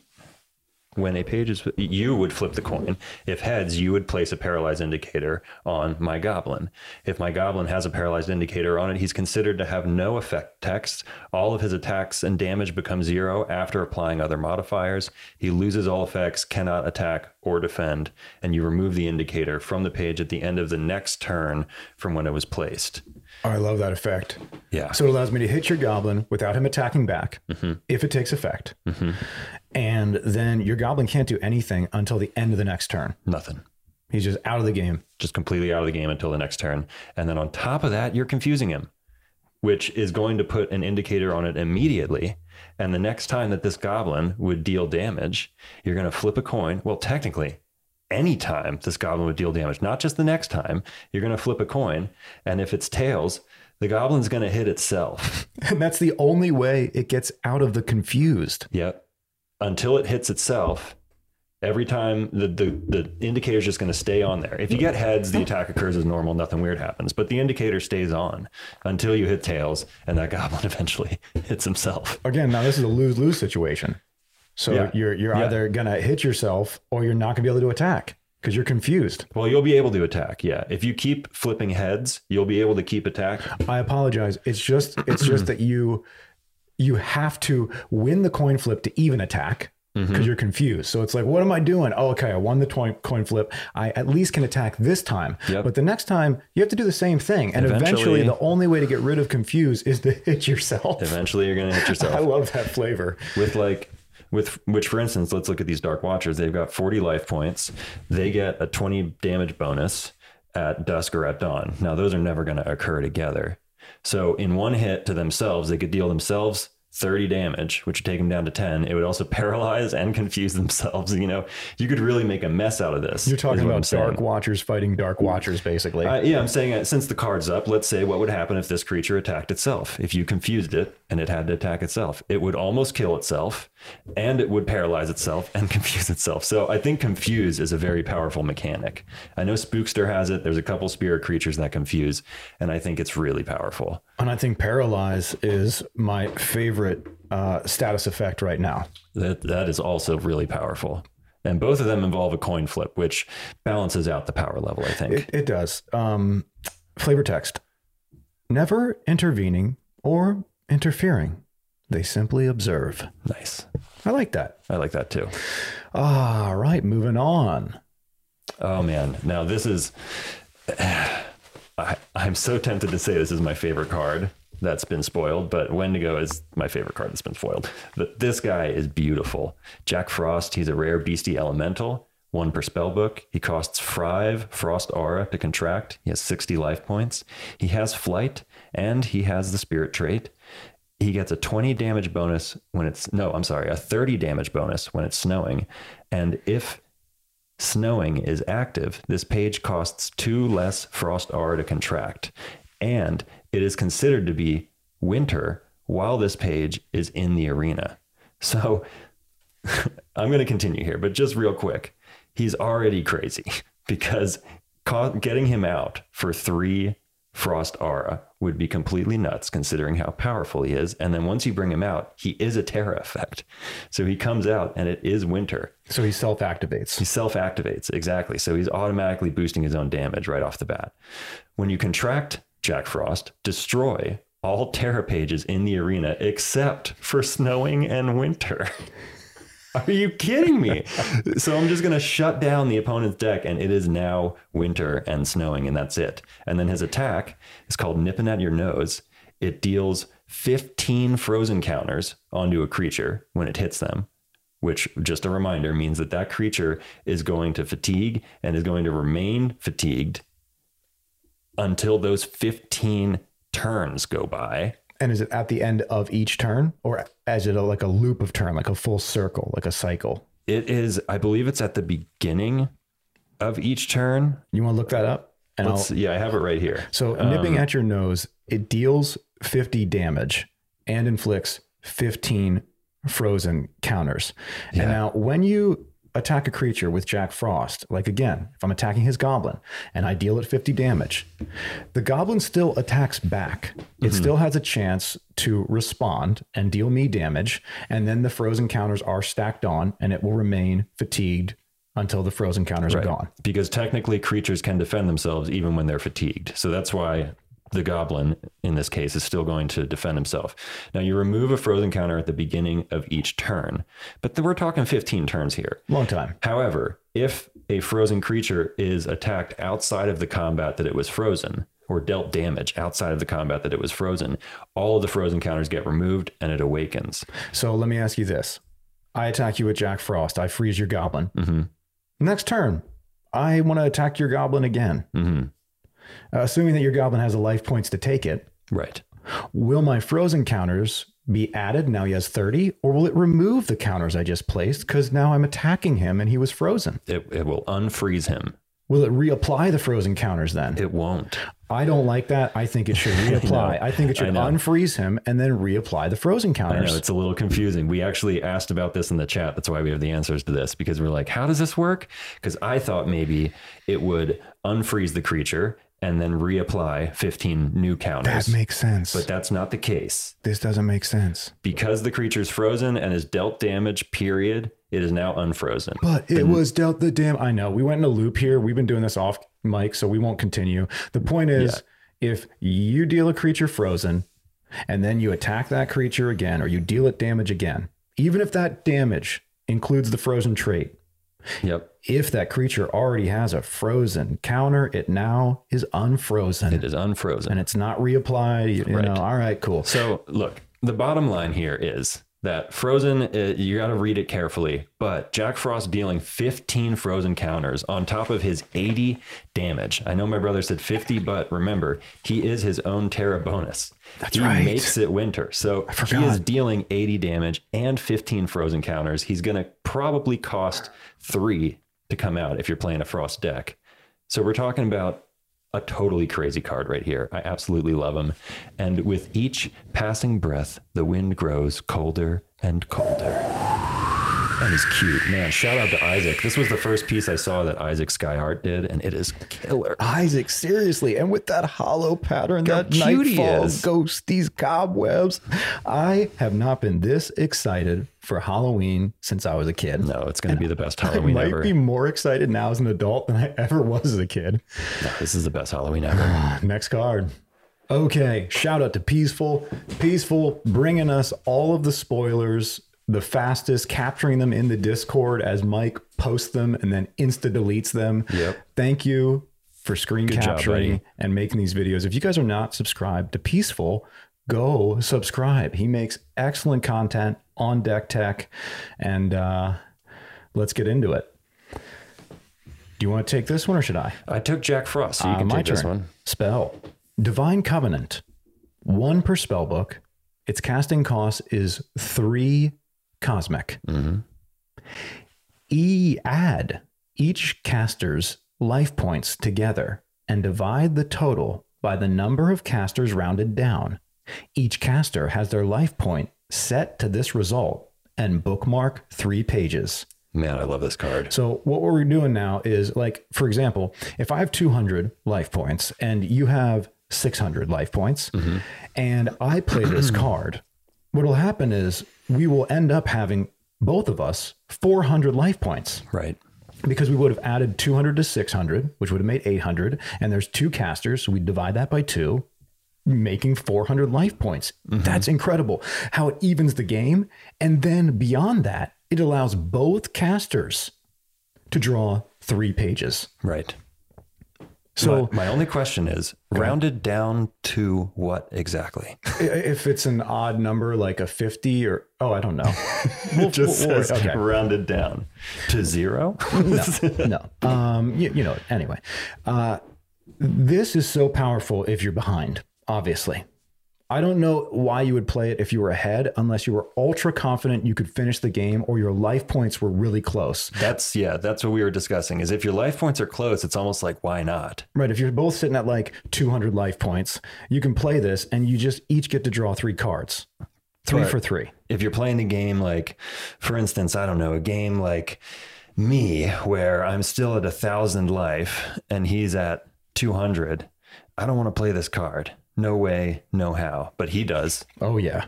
when a page is you would flip the coin. If heads, you would place a paralyzed indicator on my goblin. If my goblin has a paralyzed indicator on it, he's considered to have no effect text. All of his attacks and damage become zero after applying other modifiers. He loses all effects, cannot attack or defend, and you remove the indicator from the page at the end of the next turn from when it was placed. Oh, I love that effect. Yeah. So it allows me to hit your goblin without him attacking back Mm-hmm. if it takes effect. And then your goblin can't do anything until the end of the next turn. Nothing. He's just out of the game. just completely out of the game until the next turn. And then on top of that, you're confusing him, which is going to put an indicator on it immediately. And the next time that this goblin would deal damage, you're going to flip a coin. Well, technically, anytime this goblin would deal damage, not just the next time, you're going to flip a coin. And if it's tails, the goblin's going to hit itself. And that's the only way it gets out of the confused. Yep. Until it hits itself, every time the, the, the indicator is just going to stay on there. If you get heads, the attack occurs as normal, nothing weird happens. But the indicator stays on until you hit tails, and that goblin eventually hits himself. Again, now this is a lose lose situation. So Yeah. you're you're Yeah. either gonna hit yourself or you're not gonna be able to attack because you're confused. Well, you'll be able to attack. Yeah. If you keep flipping heads, you'll be able to keep attack. I apologize. It's just it's just that you you have to win the coin flip to even attack because Mm-hmm. you're confused. So it's like, what am I doing? Oh, okay, I won the toin- coin flip. I at least can attack this time. Yep. But the next time you have to do the same thing. And eventually, Eventually- the only way to get rid of confuse is to hit yourself. Eventually, you're going to hit yourself. I love that flavor. with like with which for instance let's look at these dark watchers they've got 40 life points they get a 20 damage bonus at dusk or at dawn now those are never going to occur together so in one hit to themselves they could deal themselves 30 damage which would take them down to 10 it would also paralyze and confuse themselves you know you could really make a mess out of this You're talking about saying. dark watchers fighting dark watchers, basically. Uh, yeah, I'm saying uh, since the card's up, let's say what would happen if this creature attacked itself? If you confused it and it had to attack itself, it would almost kill itself and it would paralyze itself and confuse itself. So I think confuse is a very powerful mechanic. I know Spookster has it. There's a couple spirit creatures that confuse, and I think it's really powerful. and I think paralyze is my favorite uh, status effect right now. That that is also really powerful. And both of them involve a coin flip, which balances out the power level, I think. It, it does. Um, flavor text. Never intervening or interfering. They simply observe. nice. I like that. I like that too. All right, moving on. Oh man, now this is. I, I'm so tempted to say this is my favorite card that's been spoiled, but Wendigo is my favorite card that's been spoiled. But this guy is beautiful. Jack Frost, he's a rare beastie elemental, one per spell book. He costs five Frost Aura to contract. He has 60 life points. He has flight and he has the spirit trait. He gets a 20 damage bonus when it's, no, I'm sorry, a 30 damage bonus when it's snowing. And if snowing is active, this page costs two less frost R to contract. And it is considered to be winter while this page is in the arena. So I'm going to continue here, but just real quick. He's already crazy because getting him out for three Frost Aura would be completely nuts considering how powerful he is. And then once you bring him out, he is a Terra effect. So he comes out and it is winter. So he self activates. He self activates, exactly. So he's automatically boosting his own damage right off the bat. When you contract Jack Frost, destroy all Terra pages in the arena except for snowing and winter. Are you kidding me? so I'm just going to shut down the opponent's deck, and it is now winter and snowing, and that's it. And then his attack is called Nipping at Your Nose. It deals 15 frozen counters onto a creature when it hits them, which, just a reminder, means that that creature is going to fatigue and is going to remain fatigued until those 15 turns go by. And is it at the end of each turn, or is it a, like a loop of turn, like a full circle, like a cycle? It is, I believe it's at the beginning of each turn. You want to look that up? Yeah, I have it right here. So, nipping um, at your nose, it deals 50 damage and inflicts 15 frozen counters. Yeah. And now, when you attack a creature with Jack Frost, like again, if I'm attacking his goblin and I deal it 50 damage, the goblin still attacks back. It mm-hmm. still has a chance to respond and deal me damage. And then the frozen counters are stacked on and it will remain fatigued until the frozen counters right. are gone. Because technically, creatures can defend themselves even when they're fatigued. So that's why the goblin in this case is still going to defend himself. Now you remove a frozen counter at the beginning of each turn, but we're talking 15 turns here. Long time. However, if a frozen creature is attacked outside of the combat that it was frozen, or dealt damage outside of the combat that it was frozen, all of the frozen counters get removed and it awakens. So let me ask you this. I attack you with Jack Frost. I freeze your goblin. Mm-hmm. Next turn, I want to attack your goblin again. Mm-hmm uh, assuming that your goblin has a life points to take it. Right. Will my frozen counters be added? Now he has 30, or will it remove the counters I just placed because now I'm attacking him and he was frozen? It, it will unfreeze him. Will it reapply the frozen counters then? It won't. I don't like that. I think it should reapply. I, I, think it should unfreeze him and then reapply the frozen counters. I know it's a little confusing. We actually asked about this in the chat. That's why we have the answers to this because we're like, how does this work? Because I thought maybe it would unfreeze the creature and then reapply 15 new counters. That makes sense. But that's not the case. This doesn't make sense. Because the creature's frozen and is dealt damage, period, it is now unfrozen. But it was dealt the damn. I know. We went in a loop here. We've been doing this off mic, so we won't continue. The point is yeah. if you deal a creature frozen and then you attack that creature again or you deal it damage again, even if that damage includes the frozen trait, Yep. If that creature already has a frozen counter, it now is unfrozen. It is unfrozen. And it's not reapplied. You, right. know, all right, cool. So look, the bottom line here is that Frozen, uh, you got to read it carefully, but Jack Frost dealing 15 Frozen counters on top of his 80 damage. I know my brother said 50, but remember, he is his own Terra bonus. That's he right. makes it winter. So he is dealing 80 damage and 15 Frozen counters. He's going to probably cost three to come out if you're playing a Frost deck. So we're talking about a totally crazy card right here. I absolutely love him. And with each passing breath, the wind grows colder and colder. And he's cute. Man, shout out to Isaac. This was the first piece I saw that Isaac Skyheart did, and it is killer. Isaac, seriously. And with that hollow pattern, How that nightfall ghost, these cobwebs. I have not been this excited for Halloween since I was a kid. No, it's going to be the best Halloween ever. I might ever. be more excited now as an adult than I ever was as a kid. No, this is the best Halloween ever. Next card. Okay, shout out to Peazful. Peazful bringing us all of the spoilers the fastest, capturing them in the Discord as Mike posts them and then insta deletes them. Yep. Thank you for screen Good capturing job, and making these videos. If you guys are not subscribed to Peazful, go subscribe. He makes excellent content on deck tech, and uh, let's get into it. Do you want to take this one or should I? I took Jack Frost, so you uh, can take turn. this one. Spell Divine Covenant, one per spell book. Its casting cost is three cosmic. Mm-hmm. E add each caster's life points together and divide the total by the number of casters rounded down. Each caster has their life point set to this result and bookmark three pages. Man, I love this card. So, what we're doing now is like, for example, if I have 200 life points and you have 600 life points, mm-hmm. and I play this card, what will happen is we will end up having both of us 400 life points. Right. Because we would have added 200 to 600, which would have made 800. And there's two casters. So we divide that by two. making 400 life points. Mm-hmm. That's incredible. How it evens the game. And then beyond that, it allows both casters to draw three pages. Right. So my, my only question is rounded down to what exactly? if it's an odd number like a 50 or, oh, I don't know. We'll- Just we'll- says okay. rounded down to zero. no. Um, you, you know, anyway, uh, this is so powerful if you're behind, obviously. I don't know why you would play it if you were ahead unless you were ultra confident you could finish the game or your life points were really close. That's yeah, that's what we were discussing. Is if your life points are close, it's almost like why not? Right. If you're both sitting at like 200 life points, you can play this and you just each get to draw three cards. Three Right. for three. If you're playing a game like, for instance, I don't know, a game like me where I'm still at a thousand life and he's at 200, I don't want to play this card. No way, no how. But he does. Oh, yeah,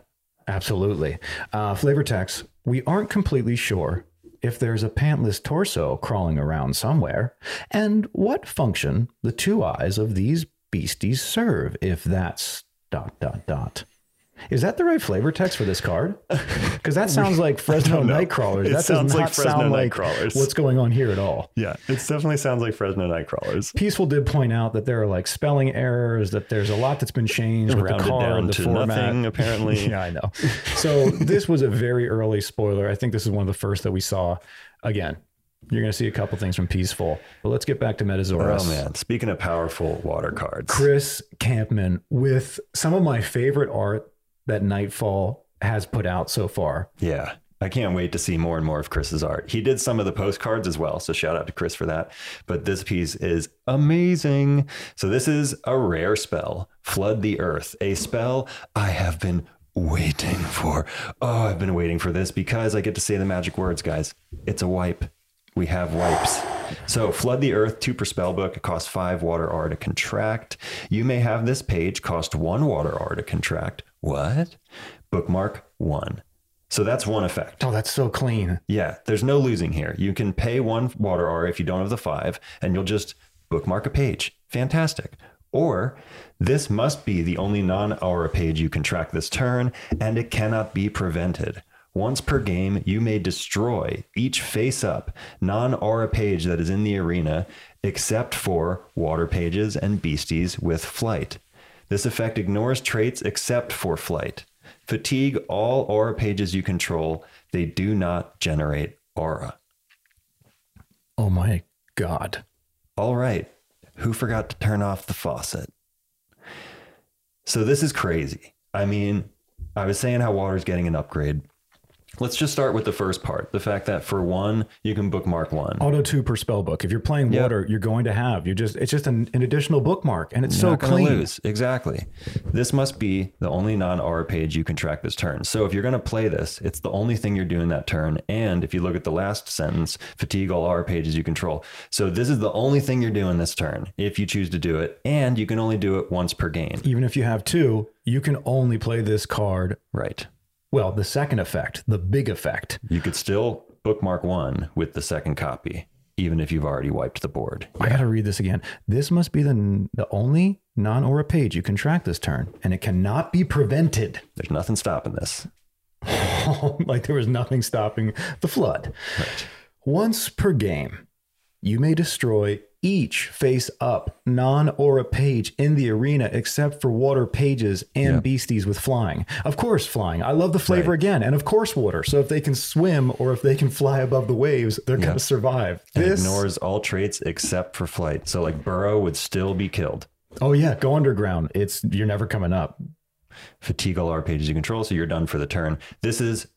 absolutely. Uh, flavor text we aren't completely sure if there's a pantless torso crawling around somewhere and what function the two eyes of these beasties serve if that's dot, dot, dot. Is that the right flavor text for this card? Because that sounds like Fresno. Nightcrawlers. It That does sounds not like Fresno sound like what's going on here at all. Yeah, it definitely sounds like Fresno Nightcrawlers. Peazful did point out that there are like spelling errors, that there's a lot that's been changed with the card, down the to format. nothing, apparently. yeah, I know. So this was a very early spoiler. I think this is one of the first that we saw. Again, you're going to see a couple things from Peazful, but let's get back to MetaZaurus. Oh man, speaking of powerful water cards. Chris Campman with some of my favorite art that Nightfall has put out so far. Yeah. I can't wait to see more and more of Chris's art. He did some of the postcards as well. So shout out to Chris for that. But this piece is amazing. So this is a rare spell, Flood the Earth, a spell I have been waiting for. Oh, I've been waiting for this because I get to say the magic words, guys. It's a wipe. We have wipes. So, Flood the Earth, two per spell book. It costs five water R to contract. You may have this page cost one water R to contract. What? Bookmark one. So that's one effect. Oh, that's so clean. Yeah, there's no losing here. You can pay one water R if you don't have the five, and you'll just bookmark a page. Fantastic. Or this must be the only non aura page you contract this turn, and it cannot be prevented. Once per game, you may destroy each face up non aura page that is in the arena, except for water pages and beasties with flight. This effect ignores traits except for flight. Fatigue all aura pages you control. They do not generate aura. Oh my God. All right. Who forgot to turn off the faucet? So this is crazy. I mean, I was saying how water's getting an upgrade. Let's just start with the first part. The fact that for one, you can bookmark one. Auto two per spell book. If you're playing Yep. water, you're going to have. You just it's just an, an additional bookmark, and it's so Not gonna clean. lose. Exactly. This must be the only non-aura page you contract this turn. So if you're going to play this, it's the only thing you're doing that turn. And if you look at the last sentence, fatigue all aura pages you control. So this is the only thing you're doing this turn if you choose to do it, and you can only do it once per game. Even if you have two, you can only play this card. Right. Well, the second effect, the big effect. You could still bookmark one with the second copy, even if you've already wiped the board. I got to read this again. This must be the the only non-aura page you contract this turn, and it cannot be prevented. There's nothing stopping this. like there was nothing stopping the flood. Right. Once per game, you may destroy each face up non aura page in the arena except for water pages and beasties with flying. Of course, flying. I love the flavor Right. again. And of course, water. So if they can swim or if they can fly above the waves, they're going to survive. And This, ignores all traits except for flight. So like Burrow would still be killed. oh, yeah, go underground. It's You're never coming up. fatigue all aura pages you control, so you're done for the turn. This is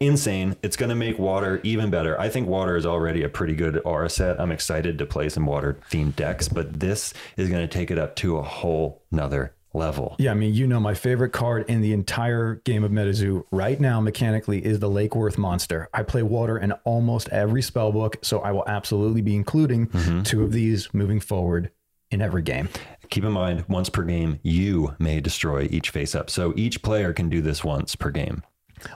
insane. It's going to make water even better. I think water is already a pretty good aura set. I'm excited to play some water themed decks, but this is going to take it up to a whole nother level. Yeah, I mean, you know, my favorite card in the entire game of MetaZoo right now, mechanically, is the Lake Worth monster. I play water in almost every spell book, so I will absolutely be including mm-hmm. two of these moving forward in every game. Keep in mind, once per game, you may destroy each face up. So each player can do this once per game.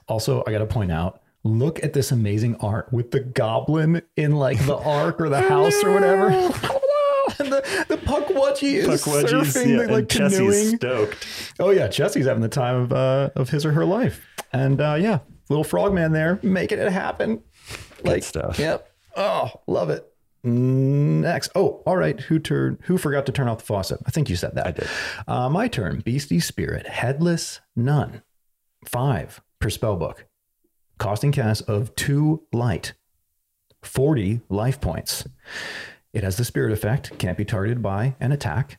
Also, I got to point out. Look at this amazing art with the goblin in like the ark or the house or whatever. and the, the puck Pukwudgie is surfing, yeah, like canoeing. stoked. Oh yeah, Jesse's having the time of uh, of his or her life, and uh, yeah, little frogman there making it happen. Like stuff. Yep. Oh, love it. Next. Oh, all right. Who turned? Who forgot to turn off the faucet? I think you said that. I did. Uh, my turn. Beastie Spirit, headless nun, five per spell book, costing cast of two light, forty life points. It has the spirit effect, can't be targeted by an attack.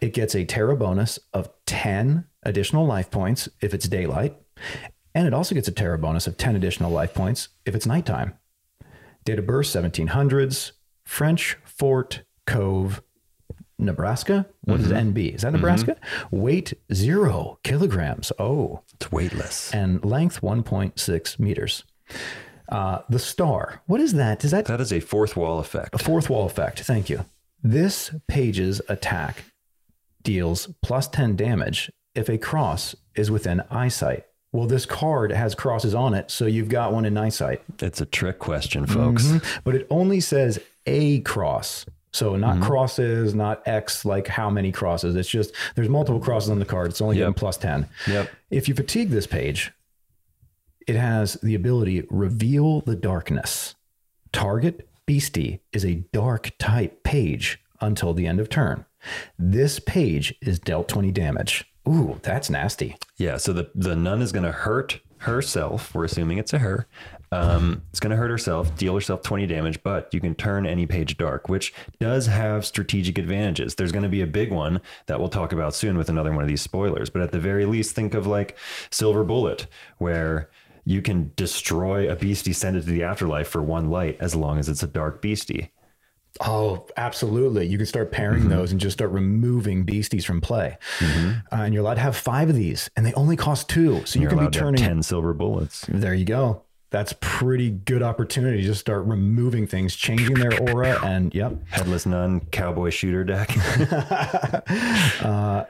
It gets a terra bonus of 10 additional life points if it's daylight. And it also gets a terra bonus of 10 additional life points if it's nighttime. Date of birth 1700s, French Fort Cove, Nebraska. What is mm-hmm. NB? Is that Nebraska? Mm-hmm. Weight zero kilograms. Oh, It's weightless. and length 1.6 meters. Uh, the star. What is that? Is that That is a fourth wall effect. A Fourth wall effect. Thank you. This page's attack deals plus 10 damage if a cross is within eyesight. Well, this card has crosses on it, so you've got one in eyesight. It's a trick question, folks. Mm-hmm. But it only says a cross. So not mm-hmm. crosses, not X, like how many crosses. It's just there's multiple crosses on the card. It's only Yep. given plus 10. Yep. If you fatigue this page, it has the ability reveal the darkness. Target beastie is a dark type page until the end of turn. This page is dealt 20 damage. Ooh, that's nasty. Yeah, so the, the nun is going to hurt herself. We're assuming it's a her. Um, it's going to hurt herself, deal herself 20 damage, but you can turn any page dark, which does have strategic advantages. There's going to be a big one that we'll talk about soon with another one of these spoilers. But at the very least, think of like Silver Bullet, where you can destroy a beastie, send it to the afterlife for one light, as long as it's a dark beastie. Oh, absolutely. You can start pairing Mm-hmm. those and just start removing beasties from play. Uh, and you're allowed to have five of these, and they only cost two. So you can be allowed to have turning 10 silver bullets. There you go. That's pretty good opportunity to just start removing things, changing their aura, and yep. Headless nun, cowboy shooter deck. Uh,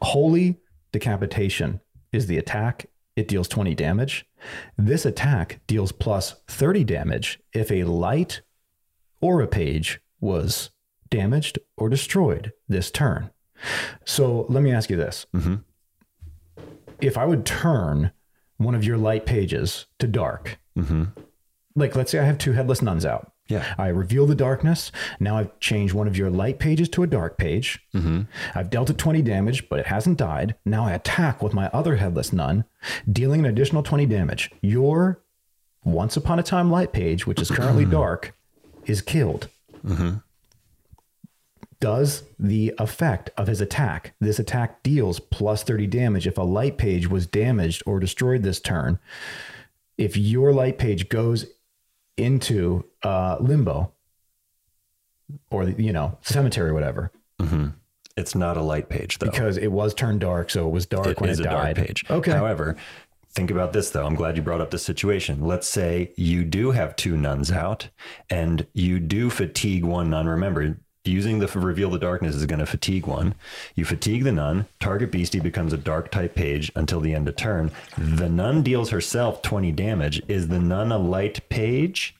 holy decapitation is the attack. It deals 20 damage. This attack deals plus 30 damage if a light aura page was damaged or destroyed this turn. So let me ask you this. Mm-hmm. If I would turn one of your light pages to dark, mm-hmm. like let's say I have two headless nuns out. Yeah. I reveal the darkness. Now I've changed one of your light pages to a dark page. Mm-hmm. I've dealt it 20 damage, but it hasn't died. Now I attack with my other headless nun, dealing an additional 20 damage. Your once upon a time light page, which is currently dark, is killed. Mm-hmm. Does the effect of his attack, this attack deals plus 30 damage if a light page was damaged or destroyed this turn. If your light page goes into uh, limbo or, you know, cemetery whatever, it's not a light page, though. because it was turned dark, so it was dark when It when is it a died. dark page. Okay. However, think about this though. I'm glad you brought up this situation. Let's say you do have two nuns out and you do fatigue one nun. Remember, using the reveal the darkness is going to fatigue one. You fatigue the nun, target beastie becomes a dark type page until the end of turn. The nun deals herself 20 damage. Is the nun a light page?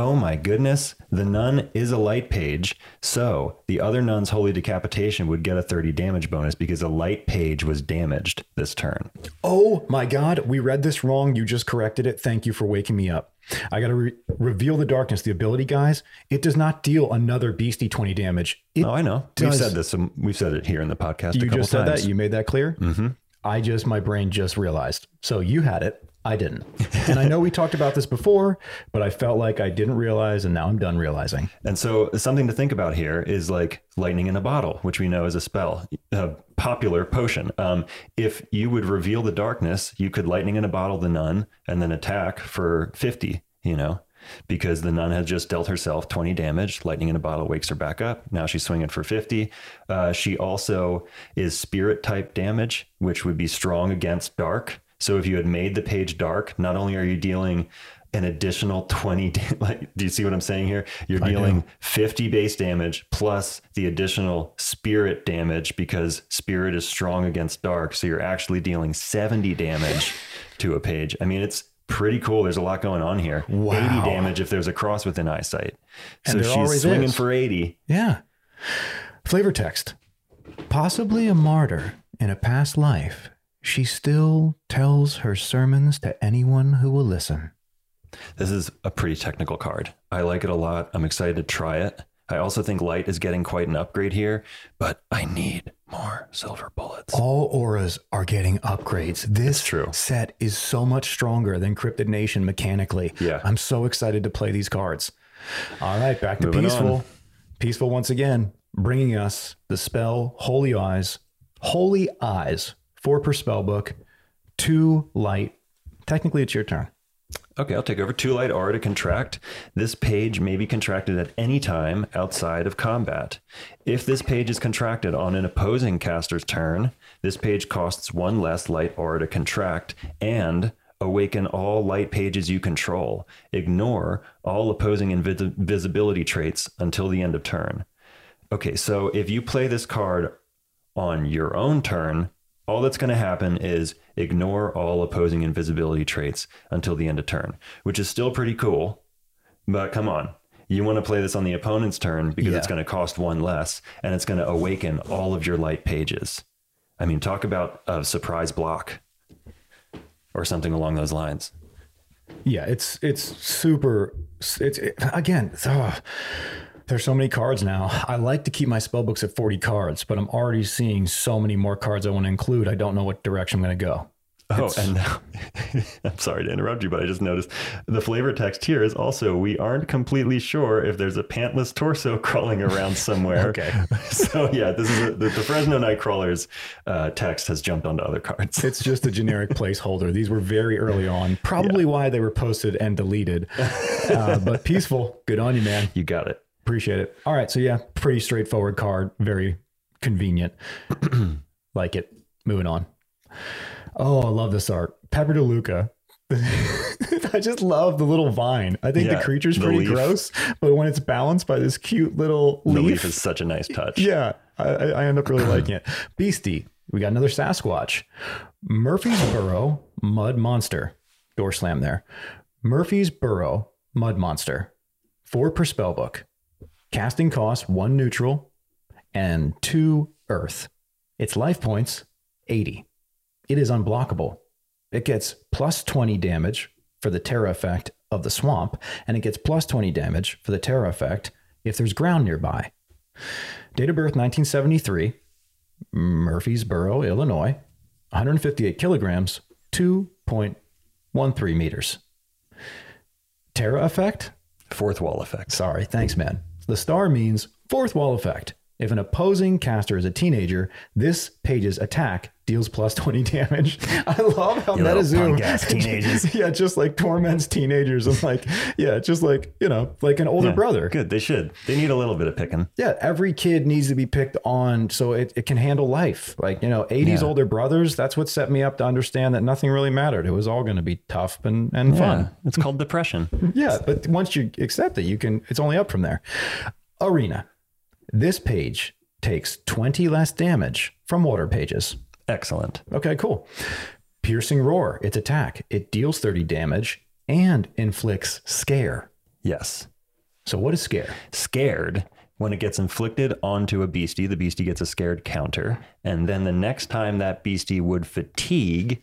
Oh my goodness, the nun is a light page. So the other nun's holy decapitation would get a 30 damage bonus because a light page was damaged this turn. Oh my God, we read this wrong. You just corrected it. Thank you for waking me up. I got to re- reveal the darkness. The ability, guys, it does not deal another beastie 20 damage. It Oh, I know. We've said this. We've said it here in the podcast. a You just said times. that. You made that clear. Mm-hmm. I just, my brain just realized. So you had it. I didn't. and I know we talked about this before, but I felt like I didn't realize, and now I'm done realizing. And so something to think about here is like lightning in a bottle, which we know is a spell, a popular potion. Um, if you would reveal the darkness, you could lightning in a bottle the nun and then attack for 50, you know, because the nun has just dealt herself 20 damage. Lightning in a bottle wakes her back up. Now she's swinging for 50. Uh, she also is spirit type damage, which would be strong against dark. So if you had made the page dark, not only are you dealing an additional 20 like do you see what i'm saying here you're dealing 50 base damage plus the additional spirit damage because spirit is strong against dark so you're actually dealing 70 damage to a page i mean it's pretty cool there's a lot going on here Wow. 80 damage if there's a cross within eyesight so she's always swinging is. for 80 Yeah. Flavor text. Possibly a martyr in a past life, she still tells her sermons to anyone who will listen. This is a pretty technical card. I like it a lot. I'm excited to try it. I also think light is getting quite an upgrade here, but I need more silver bullets. All auras are getting upgrades. This true. set is so much stronger than Cryptid Nation mechanically. Yeah. I'm so excited to play these cards. All right, back to Moving Peazful. on. Peazful once again, bringing us the spell Holy Eyes. Holy Eyes, four per spell book, two light. Technically, it's your turn. Okay, I'll take over. Two light aura to contract. This page may be contracted at any time outside of combat. If this page is contracted on an opposing caster's turn, this page costs one less light aura to contract and awaken all light pages you control. Ignore all opposing invis- invisibility traits until the end of turn. Okay, so if you play this card on your own turn, all that's going to happen is ignore all opposing invisibility traits until the end of turn, which is still pretty cool. But come on, you want to play this on the opponent's turn because it's going to cost one less and it's going to awaken all of your light pages. I mean, talk about a surprise block or something along those lines. Yeah, it's it's super. It's it, again. ugh, there's so many cards now. I like to keep my spell books at 40 cards, but I'm already seeing so many more cards I want to include. I don't know what direction I'm going to go. Oh, and I'm sorry to interrupt you, but I just noticed the flavor text here is also we aren't completely sure if there's a pantless torso crawling around somewhere. Okay. So yeah, this is a, the, the Fresno Nightcrawlers uh, text has jumped onto other cards. It's just a generic placeholder. These were very early on, probably why they were posted and deleted. Uh, but Peazful, good on you, man. You got it. Appreciate it. All right, so yeah, pretty straightforward card, very convenient. like it. Moving on. Oh, I love this art. Pepper DeLuca. I just love the little vine. I think Yeah, the creature's the pretty leaf. gross, but when it's balanced by this cute little The leaf, leaf is such a nice touch. yeah, I, I I end up really liking it. Beastie, we got another Sasquatch. Murphy's Burrow Mud Monster. Door slam there. Murphysboro Mud Monster. Four per spell book. Casting cost one neutral and two earth. Its life points 80. It is unblockable. It gets plus 20 damage for the terra effect of the swamp, and it gets plus 20 damage for the terra effect if there's ground nearby. Date of birth 1973, Murphysboro, Illinois, 158 kilograms, 2.13 meters. Terra effect? Fourth wall effect. Sorry, thanks, man. The star means fourth wall effect. If an opposing caster is a teenager, this page's attack deals plus 20 damage. I love how You MetaZoom. teenagers. yeah, just like torments teenagers. I'm like, yeah, just like, you know, like an older Yeah, brother. Good. They should. They need a little bit of picking. Yeah, every kid needs to be picked on so it, it can handle life. Like, you know, 80s Yeah. older brothers, that's what set me up to understand that nothing really mattered. It was all going to be tough and, and Yeah, fun. it's called depression. Yeah, but once you accept it, you can, it's only up from there. Arena. This page takes 20 less damage from water pages. Excellent. Okay, cool. Piercing Roar, its attack. It deals 30 damage and inflicts scare. Yes. So, what is scare? scared when it gets inflicted onto a beastie the beastie gets a scared counter and then the next time that beastie would fatigue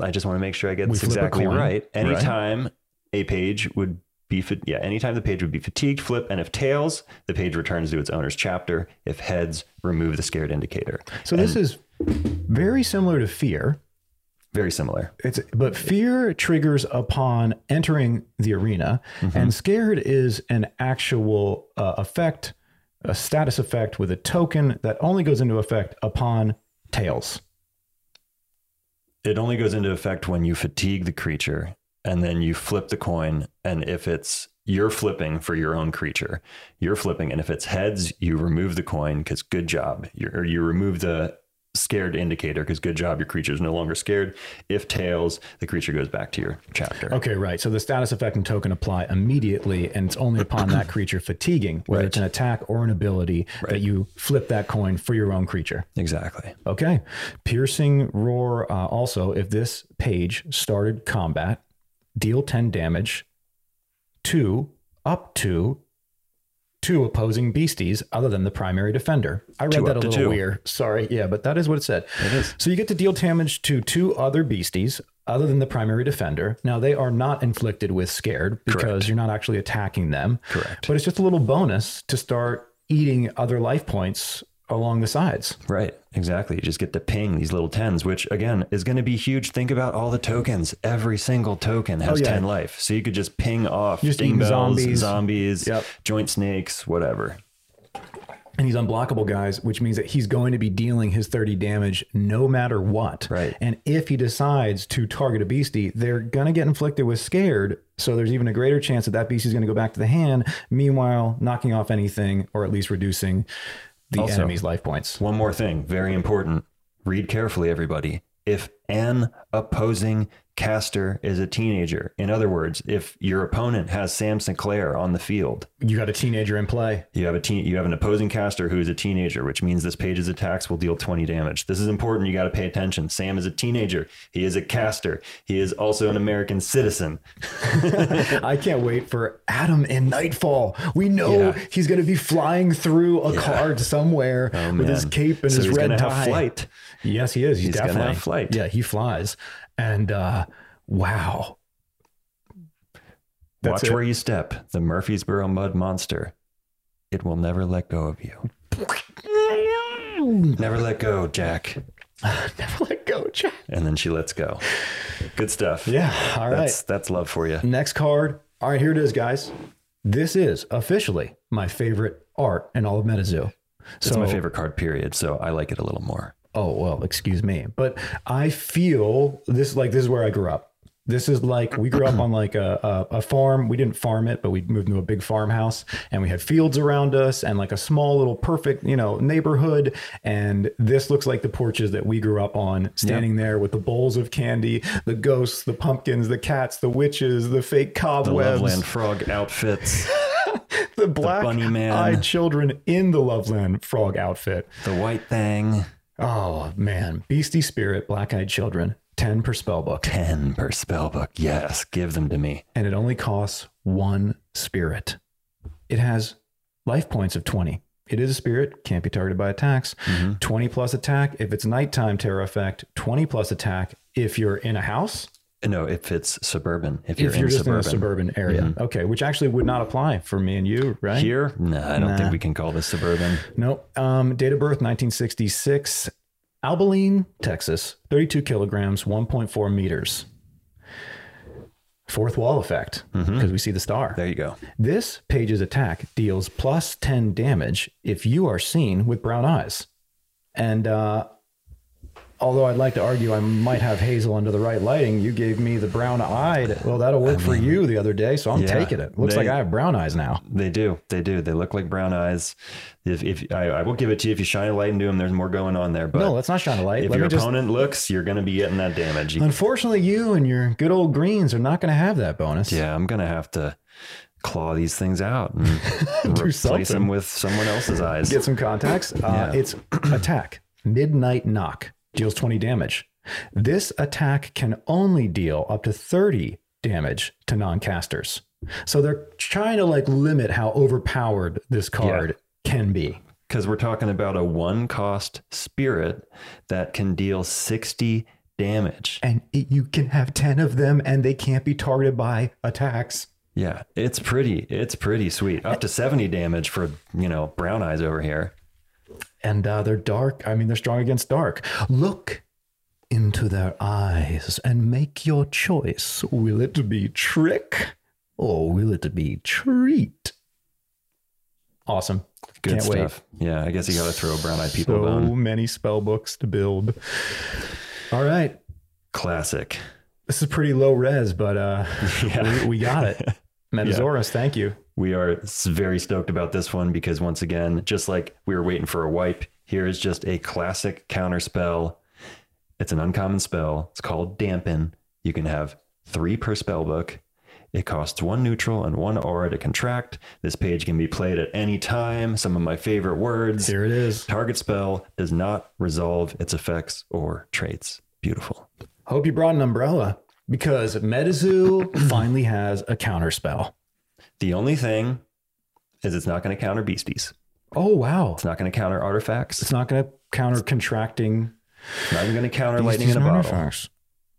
i just want to make sure i get We this exactly coin, right right? anytime a page would be yeah anytime the page would be fatigued flip and if tails the page returns to its owner's chapter if heads remove the scared indicator So, this is very similar to fear. very similar It's but fear triggers upon entering the arena, and scared is an actual uh, effect, a status effect with a token that only goes into effect upon tails. it only goes into effect when you fatigue the creature and then you flip the coin and if it's you're flipping for your own creature you're flipping and if it's heads you remove the coin because good job you or you remove the scared indicator because good job your creature is no longer scared if tails the creature goes back to your chapter Okay, right. So the status effect and token apply immediately, and it's only upon that creature fatiguing, whether Right. it's an attack or an ability, that you flip that coin for your own creature. exactly Okay. Piercing roar. Uh, also, if this page started combat, deal 10 damage to up to two opposing beasties other than the primary defender. I read Two that a little two. weird. Sorry. Yeah, but that is what it said. It is. So you get to deal damage to two other beasties other than the primary defender. Now they are not inflicted with scared because Correct. you're not actually attacking them. Correct. But it's just a little bonus to start eating other life points along the sides. Right, exactly. You just get to ping these little tens, which again is going to be huge. Think about all the tokens. Every single token has Oh, yeah. 10 life. So you could just ping off Just ding bells, zombies. zombies, Yep. joint snakes, whatever. And he's unblockable, guys, which means that he's going to be dealing his 30 damage no matter what. Right. And if he decides to target a beastie, they're going to get inflicted with scared. So there's even a greater chance that that beastie is going to go back to the hand, meanwhile, knocking off anything or at least reducing the Also- enemy's life points. One more thing, very important. Read carefully, everybody. If an opposing caster is a teenager, in other words, if your opponent has Sam Sinclair on the field, You got a teenager in play. You have a teen, you have an opposing caster who is a teenager, which means this page's attacks will deal 20 damage. This is important. You got to pay attention. Sam is a teenager. He is a caster. He is also an American citizen. I can't wait for Adam in Nightfall. We know Yeah. he's going to be flying through a card somewhere oh, with his cape and So his red gonna have tie. flight. Yes, he is. He's, He's definitely have flight. Yeah, he flies. And uh, wow, That's Watch it. where you step. The Murphysboro mud monster. It will never let go of you. Never let go, Jack. never let go, Jack. And then she lets go. Good stuff. Yeah. All right. That's that's love for you. Next card. All right, here it is, guys. This is officially my favorite art in all of MetaZoo. It's so, my favorite card, period. So I like it a little more. Oh well, excuse me, but I feel this like this is where I grew up. This is like we grew up on like a, a, a farm. We didn't farm it, but we moved into a big farmhouse, and we had fields around us, and like a small little perfect you know neighborhood. And this looks like the porches that we grew up on, standing there with the bowls of candy, the ghosts, the pumpkins, the cats, the witches, the fake cobwebs. The Loveland frog outfits, the black bunny man. eyed children in the Loveland frog outfit. the white thing. Oh man, Beastie Spirit, Black Eyed Children, 10 per spell book. 10 per spell book. Yes, give them to me. And it only costs one spirit. It has life points of 20. It is a spirit, can't be targeted by attacks. Mm-hmm. 20 plus attack if it's nighttime terror effect, 20 plus attack if you're in a house, No, if it's suburban, if you're, if you're in just suburban. in a suburban area. Okay, which actually would not apply for me and you, right? Here, no, I don't Nah. think we can call this suburban. Nope. Um, date of birth 1966, Abilene, Texas, 32 kilograms, 1.4 meters. Fourth wall effect because we see the star. There you go. This page's attack deals plus 10 damage if you are seen with brown eyes. And uh, although I'd like to argue I might have Hazel under the right lighting, you gave me the brown eyed. Well, that'll work for you the other day, so I'm Yeah, taking it. Looks they- like I have brown eyes now. They do. They do. They look like brown eyes. If, if I, I will give it to you, if you shine a light into them, there's more going on there. But No, let's not shine a light. if Let your me just opponent looks, you're going to be getting that damage. You- Unfortunately, you and your good old greens are not going to have that bonus. yeah, I'm going to have to claw these things out and Do replace something. them with someone else's eyes. Get some contacts. Uh, Yeah. It's attack, midnight knock, deals 20 damage. This attack can only deal up to 30 damage to non casters. So they're trying to like limit how overpowered this card can be. Because we're talking about a one cost spirit that can deal 60 damage. And it, you can have 10 of them and they can't be targeted by attacks. Yeah, it's pretty. It's pretty sweet. Up to 70 damage for, you know, brown eyes over here. And uh, they're dark. I mean, they're strong against dark. Look into their eyes and make your choice. Will it be trick or will it be treat? Awesome. Good Can't stuff. Yeah, I guess you got to throw brown eyed people So many spell books to build. All right. Classic. This is pretty low res, but uh, Yeah. we, we got it. MetaZaurus, thank you. We are very stoked about this one because once again, just like we were waiting for a wipe, here is just a classic counter spell. It's an uncommon spell. It's called Dampen. You can have three per spell book. It costs one neutral and one aura to contract. This page can be played at any time. Some of my favorite words. Here it is. Target spell does not resolve its effects or traits. Beautiful. Hope you brought an umbrella because Metazoo finally has a counter spell. The only thing is it's not going to counter beasties. Oh wow. It's not going to counter artifacts. It's not going to counter contracting. It's not even going to counter lightning in a bottle. artifacts.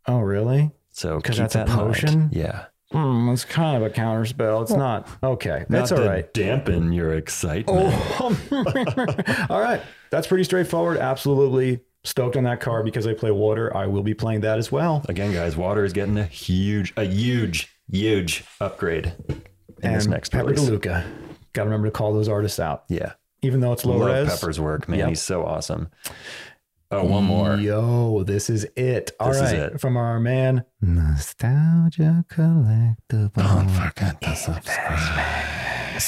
Oh really? So because that's a that in mind. potion? Yeah. Hmm, it's kind of a counter spell. It's not. Okay, that's Not all. Dampen your excitement. all right, that's pretty straightforward. Absolutely stoked on that card because I play water. I will be playing that as well. Again, guys, water is getting a huge, a huge, huge upgrade in this And next Pepper release. DeLuca. Got to remember to call those artists out, Yeah. even though it's low Love res. Pepper's work, man. Yep. He's so awesome. Oh, one more. Yo, this is it. All This right, is it. from our man Nostalgia Collectible. Don't forget to subscribe.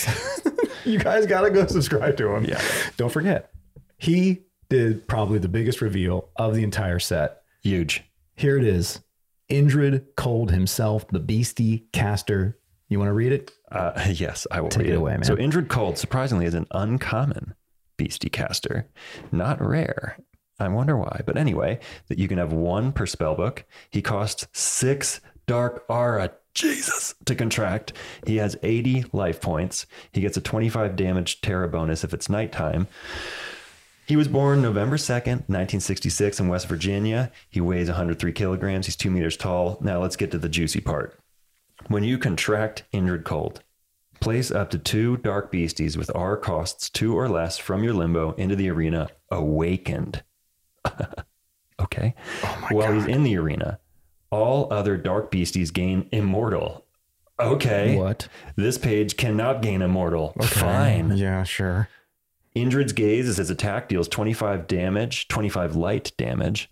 you guys got to go subscribe to him. Yeah. Don't forget, he did probably the biggest reveal of the entire set. Huge. Here it is. Indrid Cold himself, the beastie caster. You want to read it? Uh, yes, I will Take read it away, man. So, Indrid Cold, surprisingly, is an uncommon beastie caster, not rare. I wonder why. But anyway, that you can have one per spell book. He costs six dark aura. Jesus to contract. He has 80 life points. He gets a 25 damage terra bonus if it's nighttime. He was born November 2nd, 1966, in West Virginia. He weighs 103 kilograms. He's two meters tall. Now let's get to the juicy part. When you contract Indrid Cold, place up to two dark beasties with R costs two or less from your limbo into the arena awakened. okay. Oh While he's in the arena, all other dark beasties gain immortal. Okay. What? This page cannot gain immortal. Okay. Fine. Yeah, sure. Indrid's Gaze is his attack deals 25 damage, 25 light damage.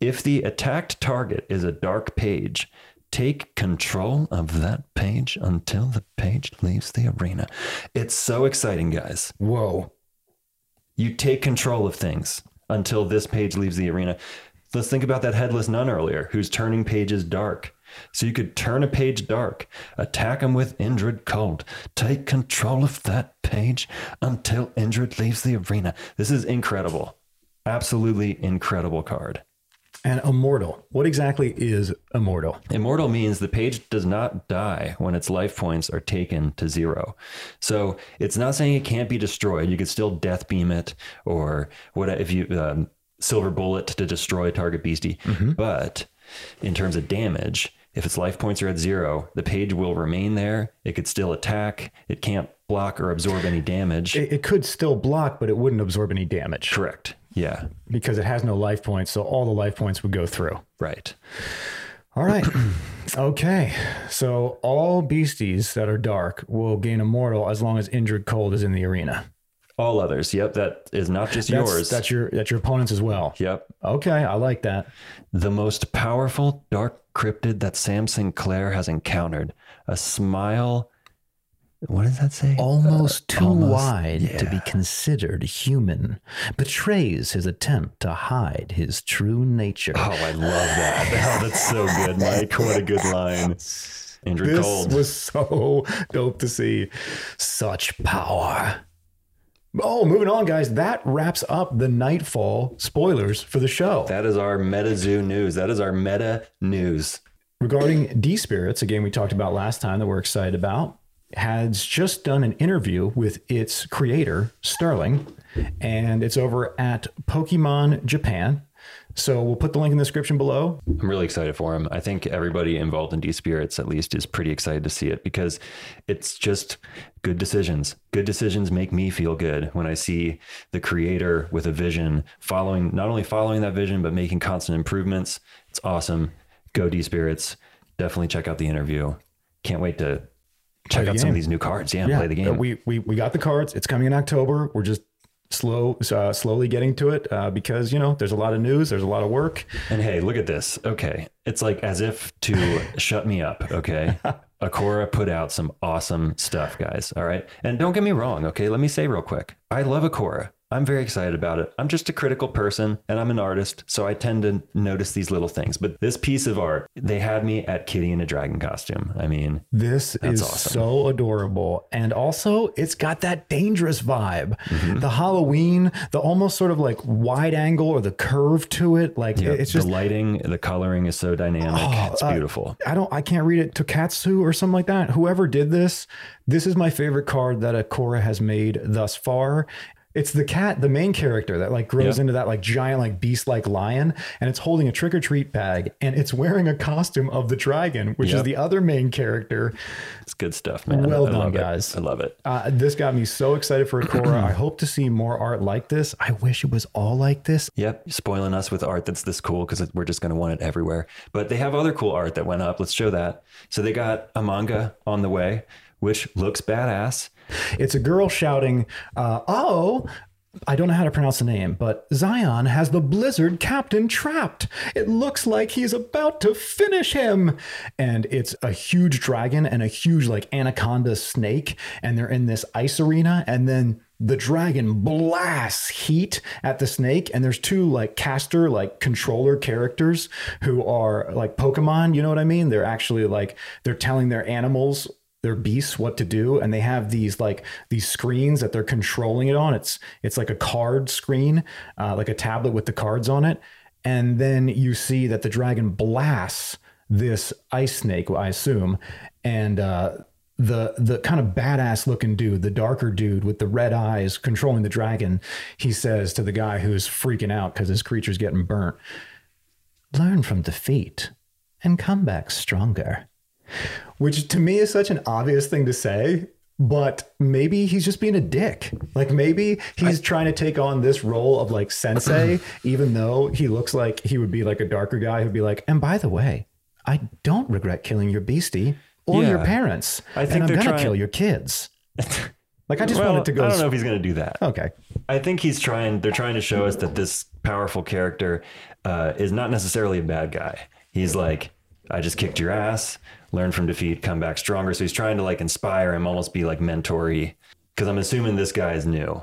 If the attacked target is a dark page, take control of that page until the page leaves the arena. It's so exciting, guys. Whoa. You take control of things until this page leaves the arena. Let's think about that headless nun earlier who's turning pages dark. So you could turn a page dark, attack him with Indrid Cold, take control of that page until Indrid leaves the arena. This is incredible. Absolutely incredible card. And immortal. What exactly is immortal? Immortal means the page does not die when its life points are taken to zero. So it's not saying it can't be destroyed. You could still death beam it or what if you um, silver bullet to destroy target beastie. But in terms of damage, if its life points are at zero, the page will remain there. It could still attack. It can't block or absorb any damage. It, it could still block, but it wouldn't absorb any damage Correct. Yeah. because it has no life points. So all the life points would go through. Right. All right. okay. So all beasties that are dark will gain immortal as long as Indrid Cold is in the arena. All others. Yep. That is not just That's, yours. That's your that's your opponents as well. yep. Okay, I like that. The most powerful dark cryptid that Sam Sinclair has encountered. A smile. What does that say? Almost too almost- wide to be considered human, betrays his attempt to hide his true nature. Oh, I love that. Oh, that's so good, Mike. What a good line. Indrid this Cold. was so dope to see. Such power. Oh, moving on, guys. That wraps up the Nightfall spoilers for the show. that is our meta zoo news. That is our meta news. Regarding D Spirits, a game we talked about last time that we're excited about, has just done an interview with its creator, Sterling, and it's over at Pokemon Japan. So we'll put the link in the description below. I'm really excited for him. I think everybody involved in D Spirits, at least, is pretty excited to see it because it's just good decisions. Good decisions make me feel good when I see the creator with a vision following, not only following that vision, but making constant improvements. It's awesome. Go D Spirits. Definitely check out the interview. Can't wait to check out some of these new cards. Yeah, play the uh, game. We, we we got the cards. It's coming in October. We're just slow, uh, slowly getting to it uh, because you know there's a lot of news, there's a lot of work. And hey, look at this. Okay. It's like as if to shut me up. Okay. Akora put out some awesome stuff, guys. All right. And don't get me wrong. Okay. Let me say real quick I love Akora. I'm very excited about it. I'm just a critical person and I'm an artist, so I tend to notice these little things. But this piece of art, they had me at Kitty in a dragon costume. I mean, this is awesome. so adorable. And also, it's got that dangerous vibe. Mm-hmm. The Halloween, the almost sort of like wide angle or the curve to it. Like yeah, it's just the lighting, the coloring is so dynamic. Oh, it's uh, beautiful. Uh, I don't, I can't read it. Tokatsu or something like that. Whoever did this, this is my favorite card that Akora has made thus far it's the cat, the main character that like grows into that like giant like beast like lion, and it's holding a trick or treat bag, and it's wearing a costume of the dragon, which yep. is the other main character. It's good stuff, man. Well I done, guys. It. I love it. Uh, this got me so excited for Akora. I hope to see more art like this. I wish it was all like this. Yep, spoiling us with art that's this cool because we're just going to want it everywhere. But they have other cool art that went up. Let's show that. So they got a manga on the way, which looks badass. It's a girl shouting, uh, "Oh, I don't know how to pronounce the name, but Zion has the Blizzard captain trapped. It looks like he's about to finish him. And it's a huge dragon and a huge, like, anaconda snake. And they're in this ice arena. And then the dragon blasts heat at the snake. And there's two, like, caster, like, controller characters who are like Pokemon. You know what I mean? They're actually like, they're telling their animals their beasts what to do and they have these like these screens that they're controlling it on it's it's like a card screen uh, like a tablet with the cards on it and then you see that the dragon blasts this ice snake i assume and uh, the the kind of badass looking dude, the darker dude with the red eyes controlling the dragon, he says to the guy who's freaking out because his creature's getting burnt, "Learn from defeat and come back stronger." Which to me is such an obvious thing to say but maybe he's just being a dick. Like maybe he's I, trying to take on this role of like sensei, even though he looks like he would be like a darker guy who'd be like, and by the way, I don't regret killing your beastie or yeah, your parents. I think and I'm gonna trying... kill your kids. like I just well, wanted to go. I don't know if he's gonna do that. Okay. I think he's trying. They're trying to show us that this powerful character uh, is not necessarily a bad guy. He's like, I just kicked your ass learn from defeat, come back stronger. So he's trying to like inspire him, almost be like mentory. Because I'm assuming this guy is new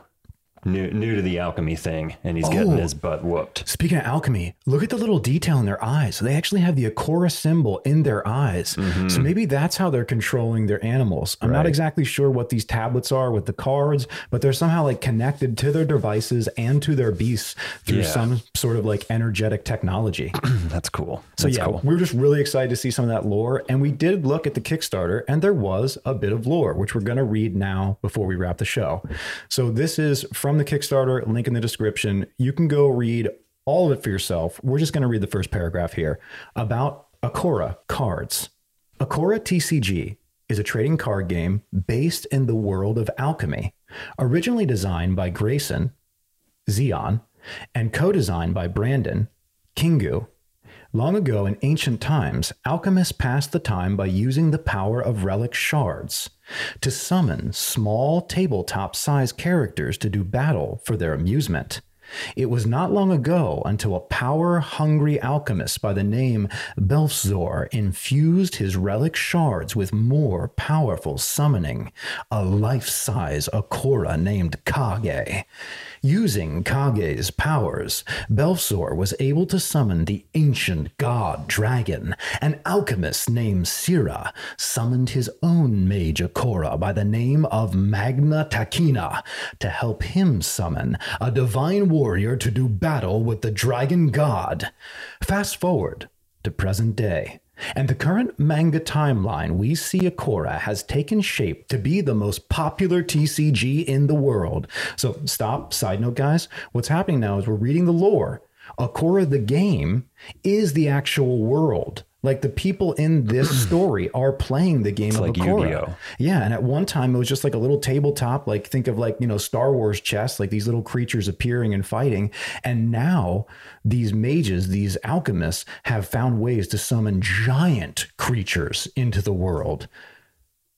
new new to the alchemy thing, and he's oh, getting his butt whooped. Speaking of alchemy, look at the little detail in their eyes. So they actually have the Akora symbol in their eyes. Mm-hmm. So maybe that's how they're controlling their animals. I'm right. not exactly sure what these tablets are with the cards, but they're somehow like connected to their devices and to their beasts through yeah. some sort of like energetic technology. that's cool. So that's yeah, cool. we are just really excited to see some of that lore, and we did look at the Kickstarter, and there was a bit of lore, which we're going to read now before we wrap the show. So this is from the Kickstarter, link in the description. You can go read all of it for yourself. We're just going to read the first paragraph here about Akora cards. Akora TCG is a trading card game based in the world of alchemy, originally designed by Grayson, Zion, and co designed by Brandon, Kingu. Long ago in ancient times, alchemists passed the time by using the power of relic shards to summon small tabletop sized characters to do battle for their amusement. It was not long ago until a power hungry alchemist by the name Belfzor infused his relic shards with more powerful summoning, a life size Akora named Kage. Using Kage's powers, Belfzor was able to summon the ancient god dragon. An alchemist named Sira summoned his own mage Akora by the name of Magna Takina to help him summon a divine warrior to do battle with the dragon god. Fast forward to present day. And the current manga timeline we see Akora has taken shape to be the most popular TCG in the world. So, stop, side note, guys. What's happening now is we're reading the lore. Akora the game is the actual world. Like the people in this story are playing the game it's of like. Yeah, and at one time it was just like a little tabletop, like think of like, you know, Star Wars chess, like these little creatures appearing and fighting. And now these mages, these alchemists have found ways to summon giant creatures into the world.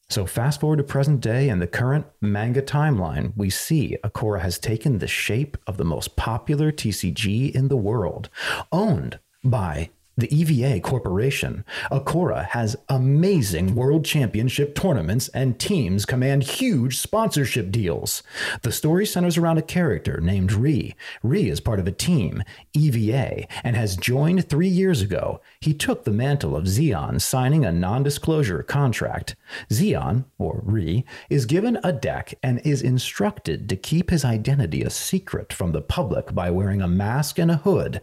So fast forward to present day and the current manga timeline, we see Akora has taken the shape of the most popular TCG in the world, owned by the EVA Corporation. Akora has amazing world championship tournaments, and teams command huge sponsorship deals. The story centers around a character named Ri. Ri is part of a team, EVA, and has joined three years ago. He took the mantle of Xion, signing a non disclosure contract. Xion, or Ri, is given a deck and is instructed to keep his identity a secret from the public by wearing a mask and a hood.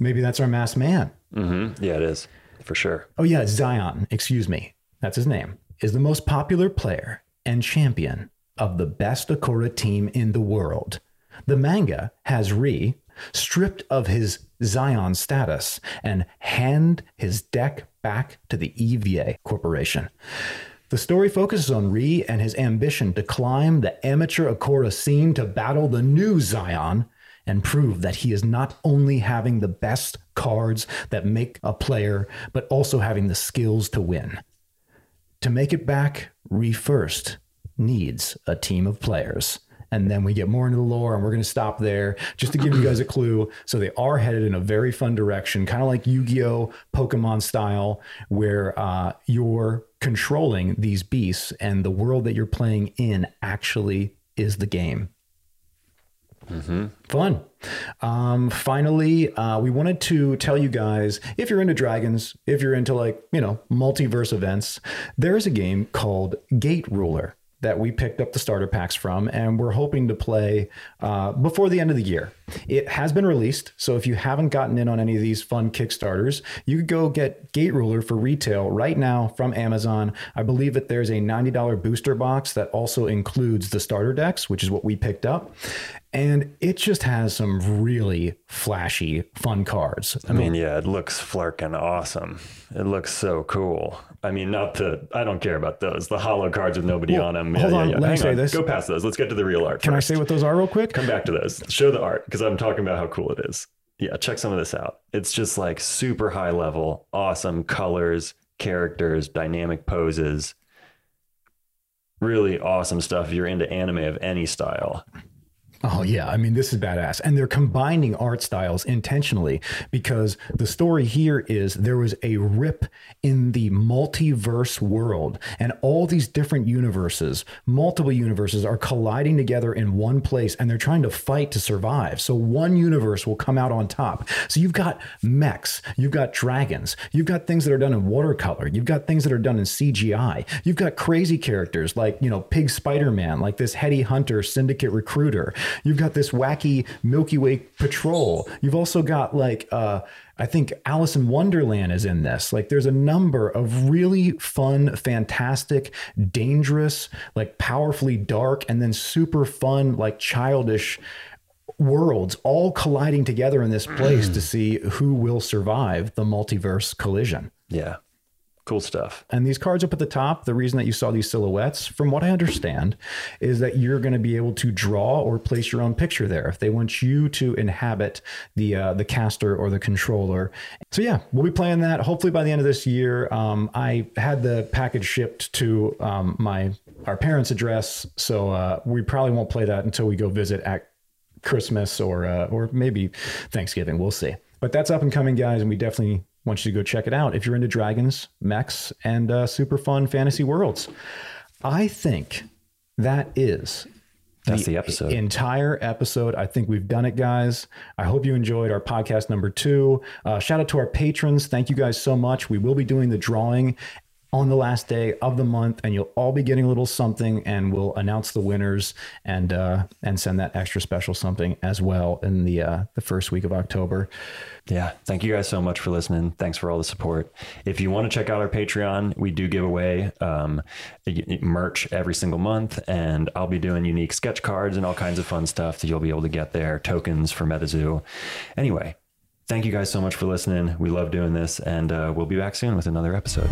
Maybe that's our masked man. Mm-hmm. Yeah, it is for sure. Oh, yeah, Zion, excuse me. That's his name, is the most popular player and champion of the best Akora team in the world. The manga has Ri stripped of his Zion status and hand his deck back to the EVA Corporation. The story focuses on Ri and his ambition to climb the amateur Akora scene to battle the new Xion and prove that he is not only having the best cards that make a player, but also having the skills to win. To make it back, Ri first needs a team of players. And then we get more into the lore, and we're going to stop there just to give you guys a clue. So they are headed in a very fun direction, kind of like Yu Gi Oh! Pokemon style, where uh, you're controlling these beasts, and the world that you're playing in actually is the game. Mm-hmm. Fun. Um, finally, uh, we wanted to tell you guys if you're into dragons, if you're into like, you know, multiverse events, there is a game called Gate Ruler that we picked up the starter packs from, and we're hoping to play uh, before the end of the year. It has been released, so if you haven't gotten in on any of these fun Kickstarters, you could go get Gate Ruler for retail right now from Amazon. I believe that there's a $90 booster box that also includes the starter decks, which is what we picked up. And it just has some really flashy, fun cards. I mean, yeah, it looks flarkin' awesome. It looks so cool. I mean, not the, I don't care about those. The hollow cards with nobody Well, on them. hold on, yeah, yeah. let me Hang say on. this. Go past those. Let's get to the real art. Can I say what those are real quick? Come back to those. Show the art because I'm talking about how cool it is. Yeah, check some of this out. It's just like super high level, awesome colors, characters, dynamic poses. Really awesome stuff if you're into anime of any style. Oh yeah, I mean this is badass, and they're combining art styles intentionally because the story here is there was a rip in the multiverse world, and all these different universes, multiple universes, are colliding together in one place, and they're trying to fight to survive. So one universe will come out on top. So you've got mechs, you've got dragons, you've got things that are done in watercolor, you've got things that are done in CGI, you've got crazy characters like you know Pig Spider Man, like this heady hunter syndicate recruiter. You've got this wacky Milky Way patrol. You've also got like uh I think Alice in Wonderland is in this. Like there's a number of really fun, fantastic, dangerous, like powerfully dark and then super fun like childish worlds all colliding together in this place to see who will survive the multiverse collision. Yeah. Cool stuff. And these cards up at the top, the reason that you saw these silhouettes, from what I understand, is that you're going to be able to draw or place your own picture there if they want you to inhabit the uh, the caster or the controller. So yeah, we'll be playing that hopefully by the end of this year. Um, I had the package shipped to um, my our parents' address, so uh, we probably won't play that until we go visit at Christmas or uh, or maybe Thanksgiving. We'll see. But that's up and coming, guys, and we definitely want you to go check it out if you're into dragons, mechs, and uh, super fun fantasy worlds. I think that is That's the episode. entire episode. I think we've done it, guys. I hope you enjoyed our podcast number two. Uh, shout out to our patrons. Thank you guys so much. We will be doing the drawing on the last day of the month, and you'll all be getting a little something, and we'll announce the winners and uh, and send that extra special something as well in the uh, the first week of October. Yeah. Thank you guys so much for listening. Thanks for all the support. If you want to check out our Patreon, we do give away um, merch every single month, and I'll be doing unique sketch cards and all kinds of fun stuff that you'll be able to get there, tokens for MetaZoo. Anyway, thank you guys so much for listening. We love doing this, and uh, we'll be back soon with another episode.